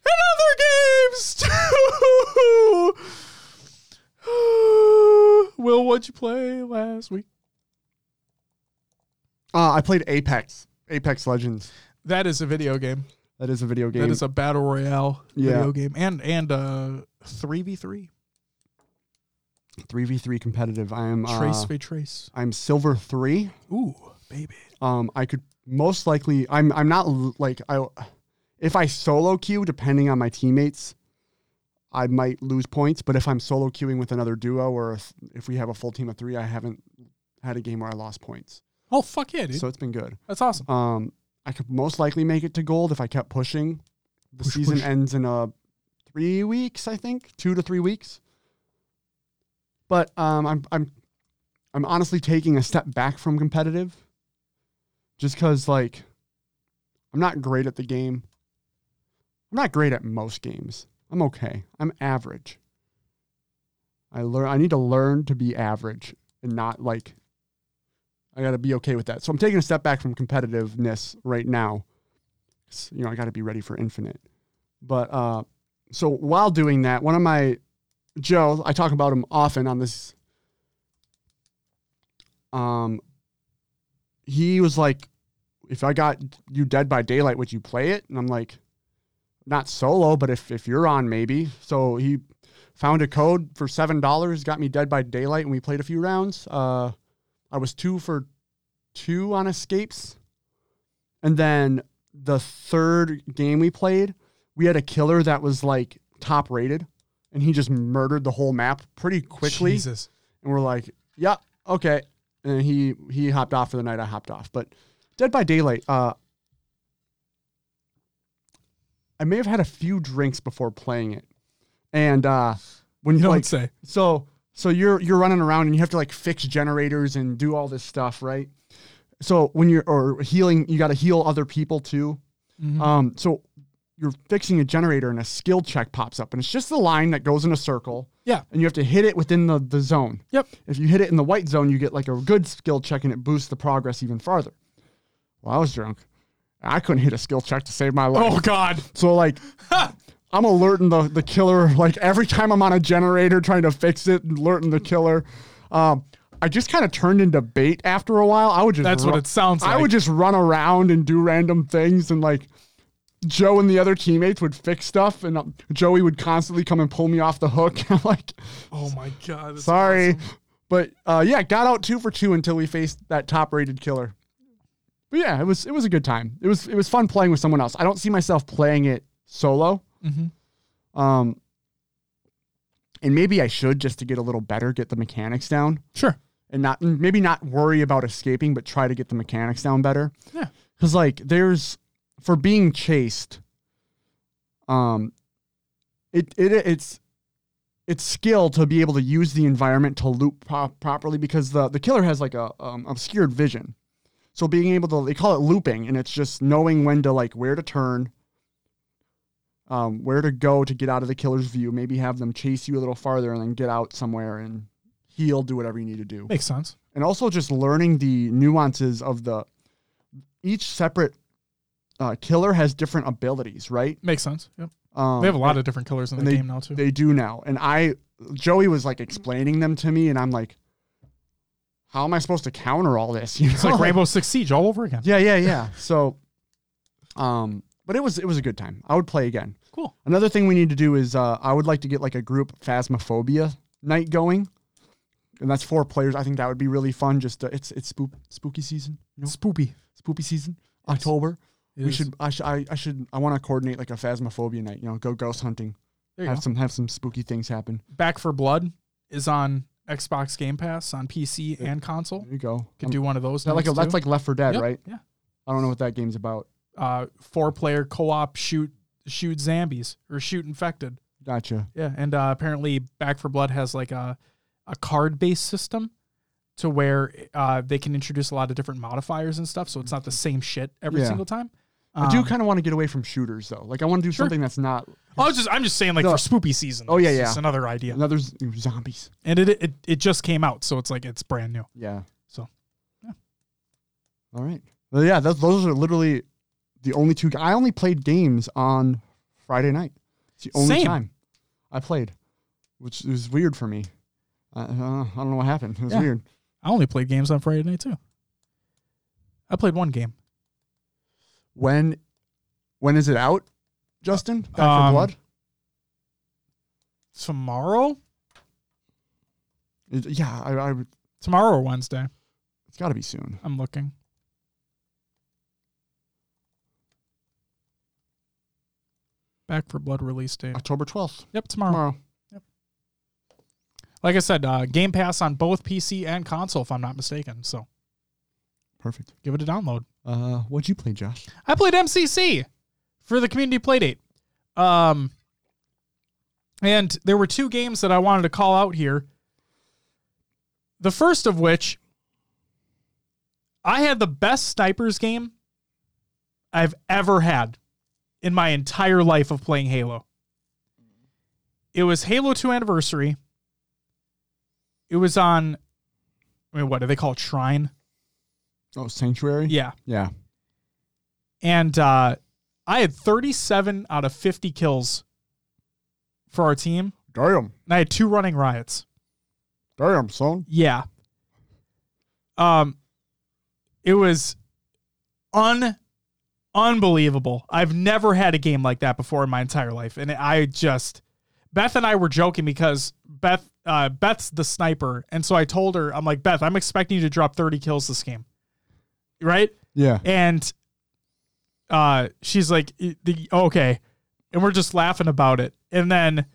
and other games too. Will, what'd you play last week? Uh, I played Apex. Apex Legends. That is a video game. That is a video game. That is a battle royale Yeah. video game, and and uh three v three three v three competitive. I am trace uh, v trace. I'm silver three. Ooh, baby. Um, I could most likely. I'm I'm not like I. If I solo queue, depending on my teammates, I might lose points. But if I'm solo queuing with another duo, or if, if we have a full team of three, I haven't had a game where I lost points. Oh fuck yeah, dude. So it's been good. That's awesome. Um, I could most likely make it to gold if I kept pushing. The Push, season push. ends in uh three weeks, I think, two to three weeks. But um, I'm I'm I'm honestly taking a step back from competitive, just because like I'm not great at the game. I'm not great at most games. I'm okay. I'm average. I learn. I need to learn to be average and not like I got to be okay with that. So I'm taking a step back from competitiveness right now. You know, I got to be ready for infinite. But uh, so while doing that, one of my Joe, I talk about him often on this. Um, he was like, "If I got you Dead by Daylight, would you play it?" And I'm like, "Not solo, but if if you're on, maybe." So he found a code for seven dollars, got me Dead by Daylight, and we played a few rounds. Uh, I was two for two on escapes. And then the third game we played, we had a killer that was like top rated and he just murdered the whole map pretty quickly. Jesus. And we're like, yeah, okay. And he he hopped off for the night. I hopped off. But Dead by Daylight, uh, I may have had a few drinks before playing it. And uh, when You you don't like, say. so so you're you're running around and you have to like fix generators and do all this stuff, right? So when you're or healing, you got to heal other people too. Mhm. Um, so you're fixing a generator and a skill check pops up and it's just the line that goes in a circle. Yeah. And you have to hit it within the, the zone. Yep. If you hit it in the white zone, you get like a good skill check and it boosts the progress even farther. Well, I was drunk. I couldn't hit a skill check to save my life. Oh God. So like I'm alerting the, the killer like every time I'm on a generator trying to fix it, alerting the killer. Um, I just kind of turned into bait after a while. I would just That's what it sounds I would just run around and do random things and like Joe and the other teammates would fix stuff and uh, Joey would constantly come and pull me off the hook. I'm like, Oh my God. sorry. awesome. But uh, yeah, got out two for two until we faced that top rated killer. But yeah, it was it was a good time. It was it was fun playing with someone else. I don't see myself playing it solo. Mhm. Um, and maybe I should just to get a little better, get the mechanics down, Sure. and not maybe not worry about escaping, but try to get the mechanics down better. Yeah. Because like there's for being chased, um, it it it's it's skill to be able to use the environment to loop pro- properly because the the killer has like a um, obscured vision. So being able to they call it looping, and it's just knowing when to like where to turn, um, where to go to get out of the killer's view. Maybe have them chase you a little farther and then get out somewhere and heal, do whatever you need to do Makes sense. and also just learning the nuances of the each separate uh, killer has different abilities, right? Makes sense. Yep. Um, They have a lot of different killers in the they- game now too. They do now, and I Joey was like explaining them to me, and I'm like, how am I supposed to counter all this? You It's know? like Rainbow Six Siege all over again. Yeah, yeah, yeah. So, um, but it was it was a good time. I would play again. Cool. Another thing we need to do is uh, I would like to get like a group phasmophobia night going, and that's four players. I think that would be really fun. Just to, it's it's spook, spooky season, you know, Spoopy. spooky season, Yes. October. It we is. should I should I, I should I want to coordinate like a phasmophobia night. You know, go ghost hunting, have go. some have some spooky things happen. Back 4 Blood is on Xbox Game Pass on PC and console. There you go. Could Um, do one of those. that like a, that's like Left 4 Dead, Yep, right? Yeah. I don't know what that game's about. Uh, four player co op shoot shoot zombies or shoot infected. Gotcha. Yeah, and uh, apparently Back 4 Blood has like a a card based system to where uh, they can introduce a lot of different modifiers and stuff, so it's not the same shit every Yeah. single time. I do Um, kind of want to get away from shooters though. Like I want to do Sure. something that's not I was just I'm just saying like No. for spoopy season. Oh, yeah, it's yeah. just another idea, another z- zombies. and it, it it just came out, so it's like it's brand new. Yeah. So, yeah. All right. Well, yeah, those, those are literally the only two. I only played games on Friday night. It's the only Same. time I played, which was weird for me. I, uh, I don't know what happened. It was Yeah. weird. I only played games on Friday night too. I played one game. When when is it out, Justin? Back Um, for Blood? Tomorrow? Yeah, I, I would- Tomorrow or Wednesday? it's got to be soon. I'm looking. Back 4 Blood release date. October 12th. Yep, tomorrow. Tomorrow. Like I said, uh, Game Pass on both PC and console, if I'm not mistaken. So Perfect. give it a download. Uh, what'd you play, Josh? I played MCC for the community playdate. Um, and there were two games that I wanted to call out here. The first of which, I had the best snipers game I've ever had in my entire life of playing Halo. It was Halo 2 Anniversary. It was on, I mean, what do they call it? Shrine? Oh, Sanctuary? Yeah. Yeah. and uh, I had 37 out of 50 kills for our team, Damn. and I had two running riots. Damn, son. Yeah. Um, it was un unbelievable. I've never had a game like that before in my entire life, and I just Beth and I were joking because Beth uh, Beth's the sniper, and so I told her I'm like Beth, I'm expecting you to drop 30 kills this game, right? Yeah. and uh she's like the okay and we're just laughing about it and then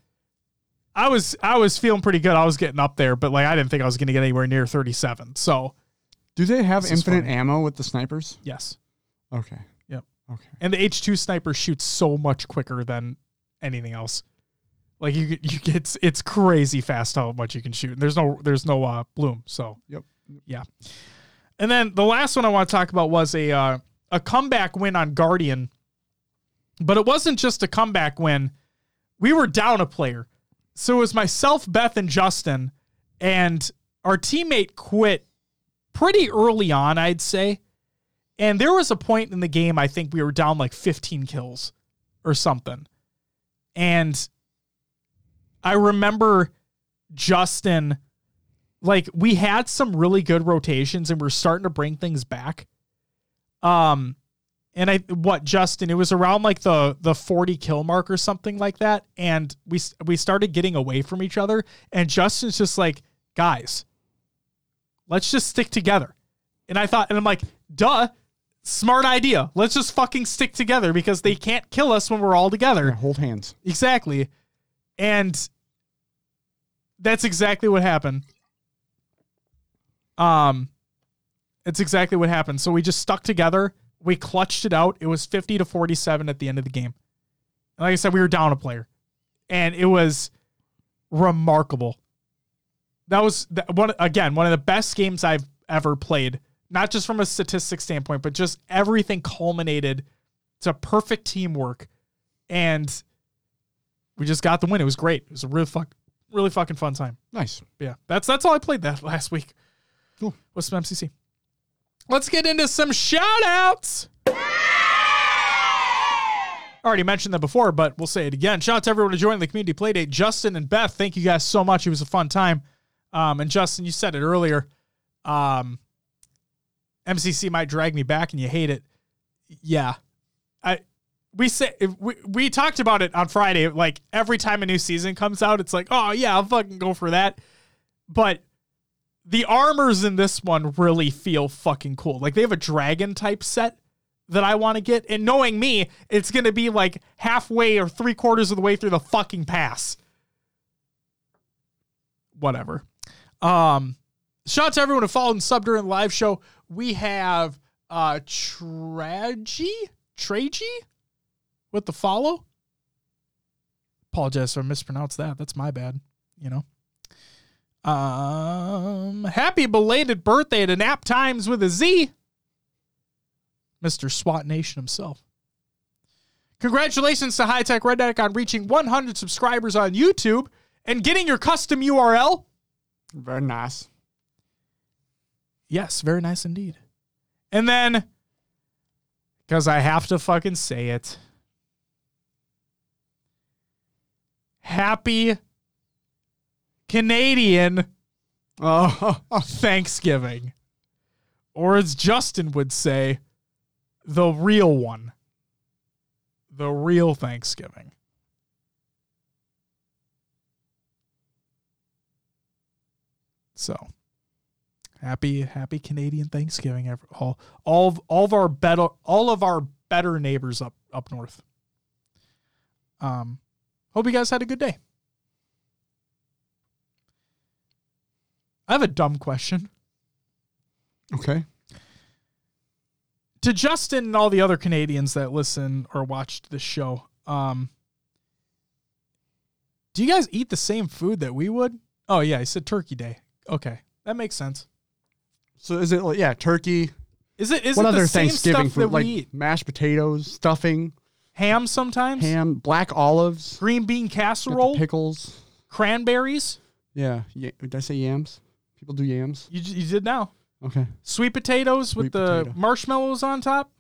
i was i was feeling pretty good i was getting up there but like i didn't think i was gonna get anywhere near 37 so Do they have infinite ammo with the snipers? yes Okay. Okay. and the h2 sniper shoots so much quicker than anything else. Like you you get it's, it's crazy fast how much you can shoot. And there's no there's no uh bloom so. Yep. yeah. And then the last one i want to talk about was a uh a comeback win on guardian. But it wasn't just a comeback win. We were down a player. So it was myself beth and justin and our teammate quit pretty early on i'd say and there was a point in the game i think we were down like 15 kills or something. And i remember justin like we had some really good rotations and we're starting to bring things back. Um and i what justin it was around like the the 40 kill mark or something like that. And we we started getting away from each other. And justin's just like guys let's just stick together. And i thought and i'm like duh smart idea let's just fucking stick together because they can't kill us when we're all together Yeah, hold hands. Exactly. And that's exactly what happened. Um it's exactly what happened. So we just stuck together. We clutched it out. It was 50 to 47 at the end of the game. And like I said, we were down a player. And it was remarkable. That was one again, one of the best games I've ever played. Not just from a statistics standpoint, but just everything culminated to perfect teamwork. And we just got the win. It was great. It was a really fuck, really fucking fun time. Nice. Yeah, that's that's all I played that last week. Cool. Was some MCC. Let's get into some shout outs. Already mentioned that before, but we'll say it again. Shout out to everyone who joined the community playdate. Justin and Beth, thank you guys so much. It was a fun time. Um, and Justin, you said it earlier. Um, MCC might drag me back, and you hate it. Yeah, I we say we we talked about it on Friday. Like every time a new season comes out, it's like, oh yeah, I'll fucking go for that. But the armors in this one really feel fucking cool. Like they have a dragon type set that I want to get, and knowing me, it's gonna be like halfway or three quarters of the way through the fucking pass. Whatever. Um, shout out to everyone who followed and subbed during the live show. We have uh Tragi Tragi with the follow. Apologize I mispronounced that. That's my bad. You know. Um, happy belated birthday to Nap Times with a Z. Mr. SWAT Nation himself. Congratulations to High Tech Redneck on reaching 100 subscribers on YouTube and getting your custom URL. Very nice. Yes, very nice indeed. And then, because I have to fucking say it, happy Canadian Oh, Thanksgiving. Or as Justin would say, the real one. The real Thanksgiving. So, happy happy Canadian Thanksgiving all all of, all of our better all of our better neighbors up up north. Um hope you guys had a good day. I have a dumb question. okay. to Justin and all the other Canadians that listen or watched this show, um, do you guys eat the same food that we would? Oh yeah, I said Turkey Day. Okay, that makes sense. So is it like yeah, turkey? Is it is what it other the same Thanksgiving stuff that food like we eat? mashed potatoes, stuffing, Ham sometimes, ham, black olives, green bean got the casserole, pickles. cranberries. Yeah, yeah. Did I say yams? People do yams. You j- you did now. Okay, Sweet potatoes with Sweet the potato. marshmallows on top.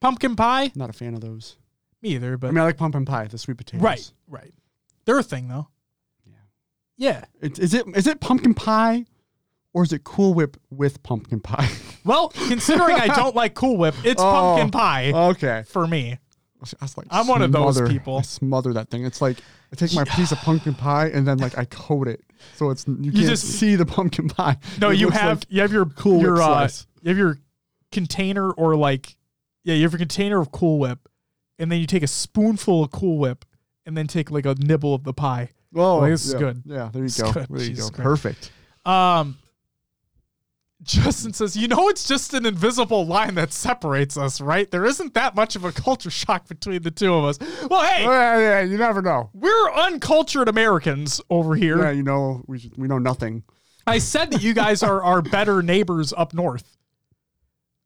Pumpkin pie. not a fan of those. Me either, but I mean, I like pumpkin pie, the sweet potatoes. right, right. They're a thing though. Yeah. Yeah. It, is it is it pumpkin pie, or is it Cool Whip with pumpkin pie? Well, considering I don't like Cool Whip, it's Oh. pumpkin pie okay. for me. I was like, I'm one of those smother- people. I smother that thing. It's like I take my piece of pumpkin pie and then like I coat it so it's you can't just- see the pumpkin pie. No, It you looks have like- you have your Cool your Whip uh, slice. you have your container or like yeah, you have a container of Cool Whip, and then you take a spoonful of Cool Whip, and then take like a nibble of the pie. oh, this is yeah, good. Yeah, there you It's go. good. There you Jesus go. Christ. Perfect. Um, Justin says, "You know, it's just an invisible line that separates us, right? There isn't that much of a culture shock between the two of us." Well, hey, Yeah, yeah, you never know. we're uncultured Americans over here. Yeah, you know we should- we know nothing. I said that you guys are are better neighbors up north.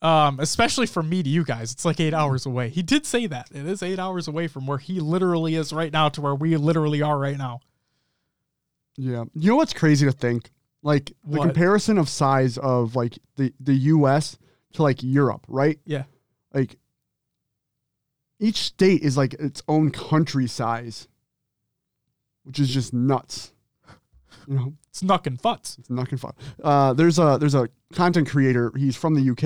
Um, especially from me to you guys, it's like eight hours away. He did say that it is eight hours away from where he literally is right now to where we literally are right now. Yeah. You know what's crazy to think? Like the What? comparison of size of like the the US to like Europe, right? Yeah, Like each state is like its own country size, which is just nuts. You know, it's knuckin' futz. it's not gonna. Uh, there's a there's a content creator. He's from the UK,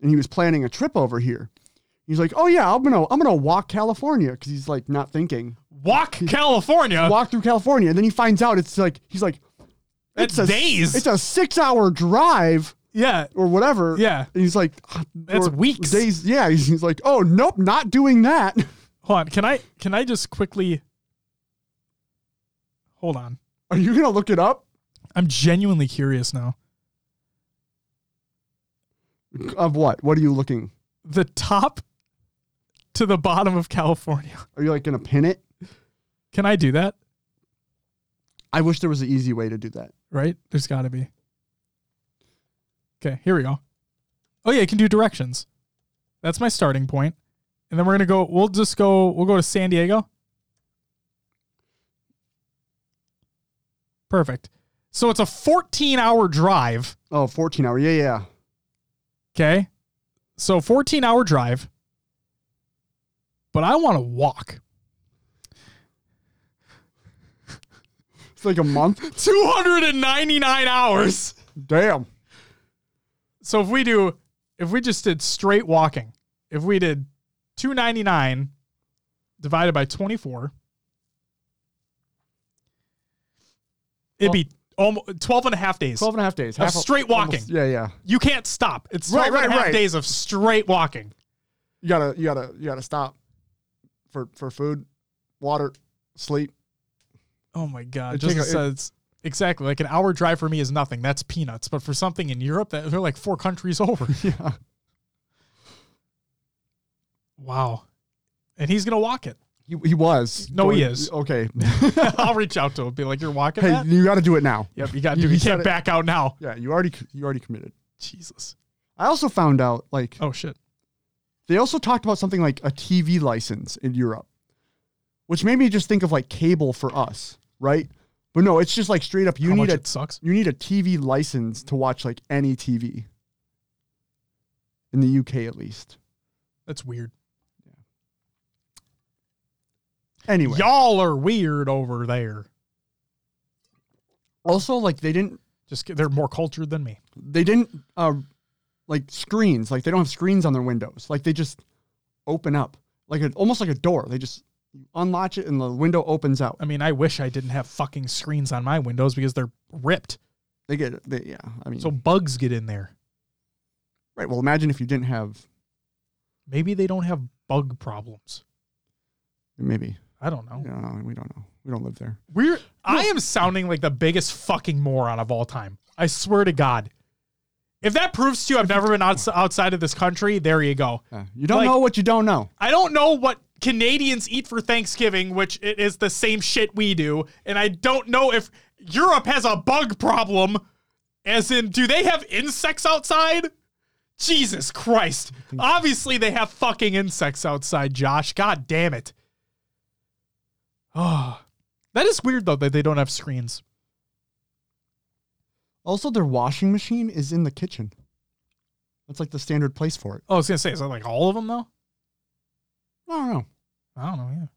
and he was planning a trip over here. He's like, "Oh yeah, I'm gonna I'm gonna walk California," because he's like not thinking. Walk California. walk through California, and then he finds out it's like he's like, That's a days. It's a six hour drive yeah, or whatever. yeah. And he's like, That's weeks. Days. Yeah. He's, he's like, oh nope, not doing that. Hold on. Can I can I just quickly hold on? Are you gonna look it up? I'm genuinely curious now. Of what? What are you looking? The top to the bottom of California. Are you like gonna pin it? Can I do that? I wish there was an easy way to do that. Right? There's got to be. Okay, here we go. Oh yeah, you can do directions. That's my starting point. And then we're gonna go. We'll just go. We'll go to San Diego. Perfect. So it's a 14 hour drive. Oh, 14 hour. Yeah, yeah. Okay. So 14 hour drive. But I want to walk. It's like a month. 299 hours. Damn. So if we do, if we just did straight walking, if we did 299 divided by 24, it'd be almost 12 and a half days. 12 and a half days. Of Half a- straight walking. almost- yeah, yeah. You can't stop. It's Right, 12 and a half right. days of straight walking. You gotta, you gotta, you gotta stop for for food, water, sleep. Oh my God. It Just take a- it- says exactly like an hour drive for me is nothing. That's peanuts. But for something in Europe, that they're like four countries over. Yeah. wow. And he's going to walk it. He, he was. No, he is. Okay. I'll reach out to him. Be like, you're walking hey, that? you got to do it now. Yep, you got to do. You you can't it. back out now. Yeah, you already you already committed. Jesus. I also found out like Oh shit. they also talked about something like a TV license in Europe, which made me just think of like cable for us, right? But no, it's just like straight up. You How need a sucks. you need a TV license to watch like any TV in the UK at least. That's weird. Anyway, Y'all are weird over there. also like they didn't Just they're more cultured than me. They didn't uh like screens. Like they don't have screens on their windows. Like they just open up like a, almost like a door. They just unlatch it and the window opens out. I mean, I wish I didn't have fucking screens on my windows because they're ripped. They get they, yeah. I mean, So bugs get in there. right. Well, imagine if you didn't have Maybe they don't have bug problems. maybe. I don't know. We don't know. We don't live there. We're I am sounding like the biggest fucking moron of all time. I swear to God. If that proves to you I've never been outs- outside of this country, there you go. Yeah. You don't Like- know what you don't know. I don't know what Canadians eat for Thanksgiving, which it is the same shit we do, and I don't know if Europe has a bug problem. As in, do they have insects outside? Jesus Christ. Obviously, they have fucking insects outside, Josh. God damn it. Oh, that is weird, though, that they don't have screens. Also, their washing machine is in the kitchen. That's like the standard place for it. Oh, I was going to say, is that like all of them, though? I don't know. I don't know,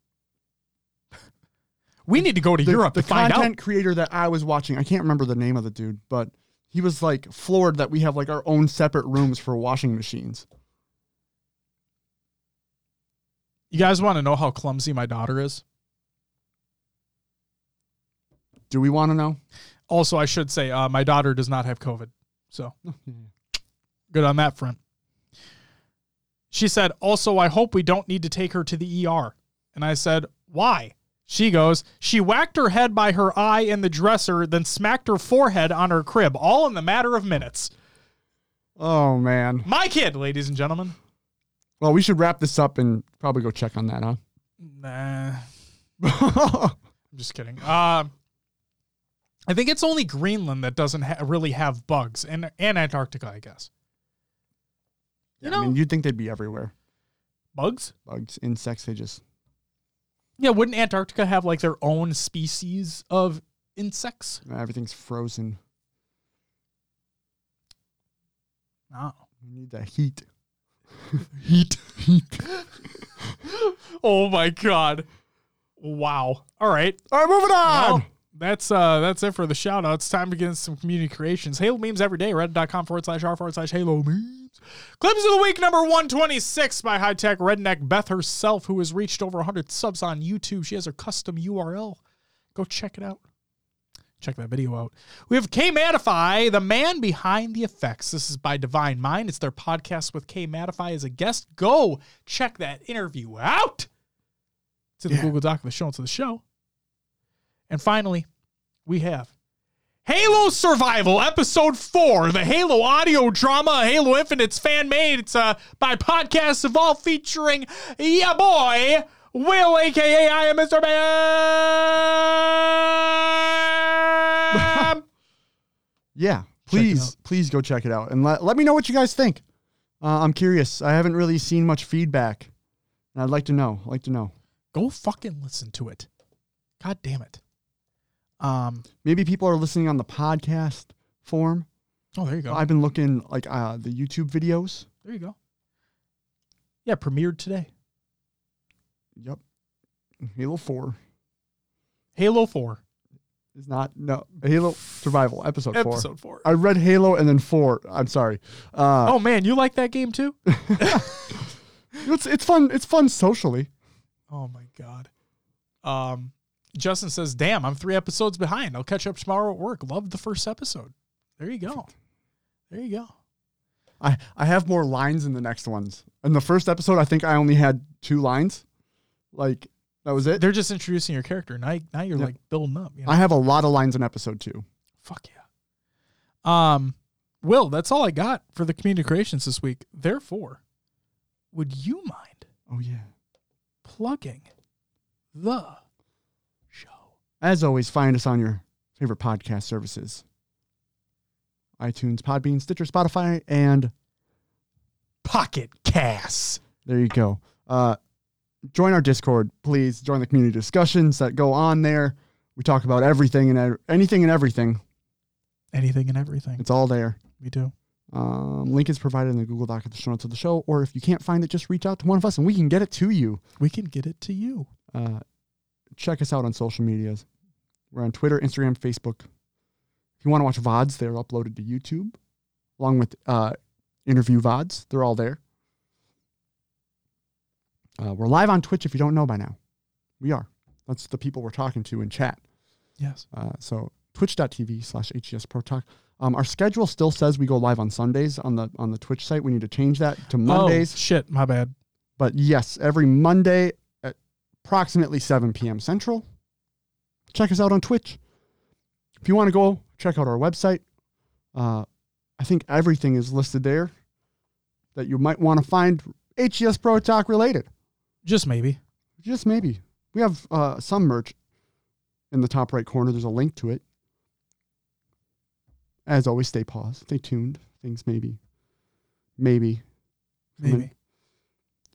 yeah. we need to go to the, Europe the to find content out. creator that I was watching, I can't remember the name of the dude, but he was like floored that we have like our own separate rooms for washing machines. You guys want to know how clumsy my daughter is? Do we want to know? Also, I should say, uh, my daughter does not have COVID. So good on that front. She said, also, I hope we don't need to take her to the ER. And I said, why? She goes, she whacked her head by her eye in the dresser, then smacked her forehead on her crib, all in the matter of minutes. Oh man. My kid, ladies and gentlemen. Well, we should wrap this up and probably go check on that, huh? Nah. I'm just kidding. Uh, I think it's only Greenland that doesn't ha- really have bugs, and, and Antarctica, I guess. You I know, mean, you'd think they'd be everywhere. bugs? Bugs, insects, they just Yeah, wouldn't Antarctica have like their own species of insects? everything's frozen. No. We need that heat. Heat. Heat. oh my god. Wow. All right. All right, moving on. Well, that's uh that's it for the shout outs. Time to get into some community creations. Halo memes every day. Reddit.com forward slash r forward slash Halo memes. Clips of the week number 126 by high tech redneck Beth herself, who has reached over 100 subs on YouTube. She has her custom URL. Go check it out. Check that video out. We have K Matify, the man behind the effects. This is by Divine Mind. It's their podcast with K Matify as a guest. Go check that interview out. It's in the Yeah. Google Doc of the show of the show. And finally, we have Halo Survival, Episode 4, the Halo audio drama, Halo Infinite's fan made. It's uh, by Podcast Evolved featuring yeah boy, Will, aka I am Mr. Bam. Yeah, please, please go check it out and let, let me know what you guys think. Uh, I'm curious. I haven't really seen much feedback, and I'd like to know. I'd like to know. Go fucking listen to it. God damn it. Um. Maybe people are listening on the podcast form. Oh, there you go. I've been looking like uh, the YouTube videos. There you go. Yeah, premiered today. Yep, Halo Four Halo 4, is not no Halo Survival episode, four. episode 4. I read Halo and then four. I'm sorry. Uh, Oh man, you like that game too? it's it's fun. It's fun socially. Oh my god. Um, Justin says, "Damn, I'm three episodes behind. I'll catch up tomorrow at work. Loved the first episode. There you go. There you go. I I have more lines in the next ones. In the first episode, I think I only had two lines. Like that was it. They're just introducing your character. Now, now you're like building up. You know? I have a lot of lines in episode two. Fuck yeah. Um, Will, that's all I got for the community creations this week. Therefore, would you mind Oh yeah. plugging the? As always, find us on your favorite podcast services iTunes, Podbean, Stitcher, Spotify, and Pocket Casts. there you go. Uh, join our Discord, please. Join the community discussions that go on there. We talk about everything and ev- anything and everything. Anything and everything. It's all there. We do. Um, link is provided in the Google Doc at the show notes of the show. Or if you can't find it, just reach out to one of us and we can get it to you. We can get it to you. Uh, check us out on social medias. We're on Twitter, Instagram, Facebook. If you want to watch VODs, they're uploaded to YouTube along with uh, interview VODs. They're all there. Uh, we're live on Twitch if you don't know by now. We are. That's the people we're talking to in chat. Yes. Uh, so twitch.tv slash HCS Pro Talk. Um, our schedule still says we go live on Sundays on the on the Twitch site. We need to change that to Mondays. Oh, shit, my bad. But yes, every Monday at approximately 7 p.m. Central. Check us out on Twitch. If you want to go check out our website, uh, I think everything is listed there that you might want to find HCS Pro Talk related. Just maybe. Just maybe. We have uh, some merch in the top right corner. There's a link to it. As always, stay paused, stay tuned. Things maybe, maybe. Maybe.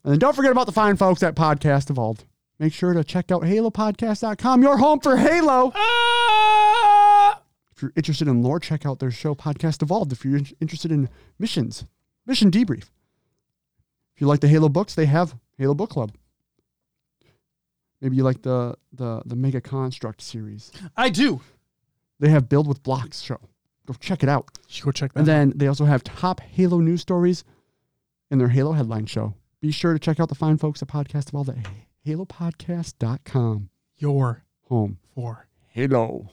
And then don't forget about the fine folks at Podcast Evolved. Make sure to check out halopodcast.com, your home for Halo. Ah! If you're interested in lore, check out their show Podcast Evolved. If you're in- interested in missions, mission debrief. If you like the Halo books, they have Halo Book Club. Maybe you like the the the Mega Construx series. I do. They have Build with Blocks show. Go check it out. You go check that. And then they also have top Halo news stories in their Halo headline show. Be sure to check out the fine folks at Podcast Evolved at halopodcast.com. Your Home. for. Halo.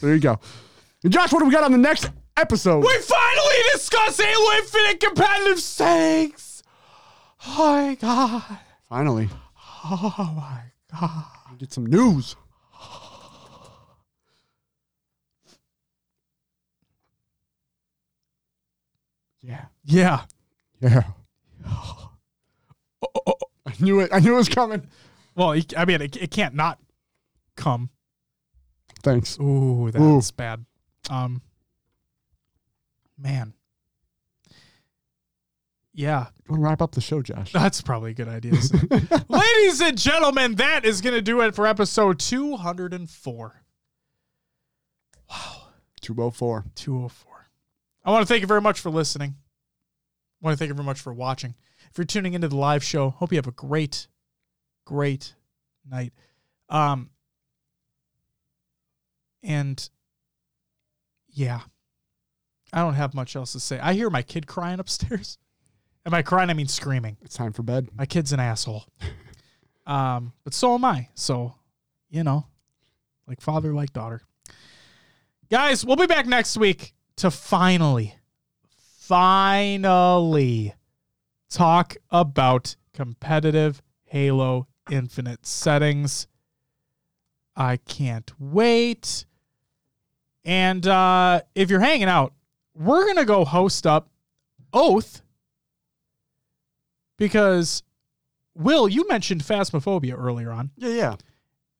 There you go. And Josh, what do we got on the next episode? We finally discuss Halo Infinite competitive settings. Oh my god. Finally, Oh my god. we get some news. Yeah. Yeah. Yeah. I knew it. I knew it was coming. Well, I mean, it, it can't not come. Thanks. Ooh, that's bad. Um, man. Yeah, You want to wrap up the show, Josh? that's probably a good idea. Ladies and gentlemen, that is going to do it for episode 204. Wow. 204. 204. I want to thank you very much for listening. I want to thank you very much for watching. If you're tuning into the live show, hope you have a great, great night. Um, and yeah, I don't have much else to say. I hear my kid crying upstairs. And by crying, I mean screaming. It's time for bed. My kid's an asshole. Um, but so am I. So, you know, like father, like daughter. Guys, we'll be back next week to finally, finally talk about competitive Halo Infinite settings. I can't wait. And uh, if you're hanging out, we're going to go host up Oath because Will, you mentioned Phasmophobia earlier on. Yeah, yeah.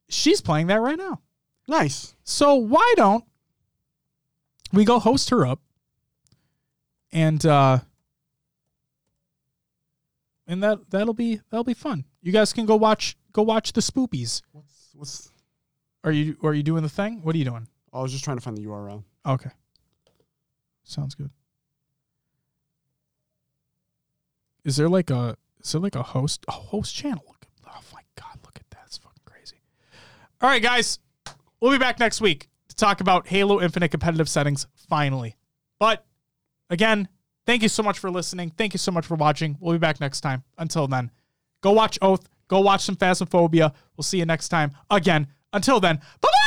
She's playing that right now. Nice. So why don't we go host her up and uh and that that'll be that'll be fun. You guys can go watch go watch the spoopies. What's what's? Are you are you doing the thing? What are you doing? I was just trying to find the URL. Okay. Sounds good. Is there like a is there like a host a host channel? Look, oh my god, look at that. It's fucking crazy. All right, guys. We'll be back next week to talk about Halo Infinite competitive settings finally. But again, thank you so much for listening. Thank you so much for watching. We'll be back next time. Until then, go watch Oath. Go watch some Phasmophobia. We'll see you next time. Again, until then, bye bye.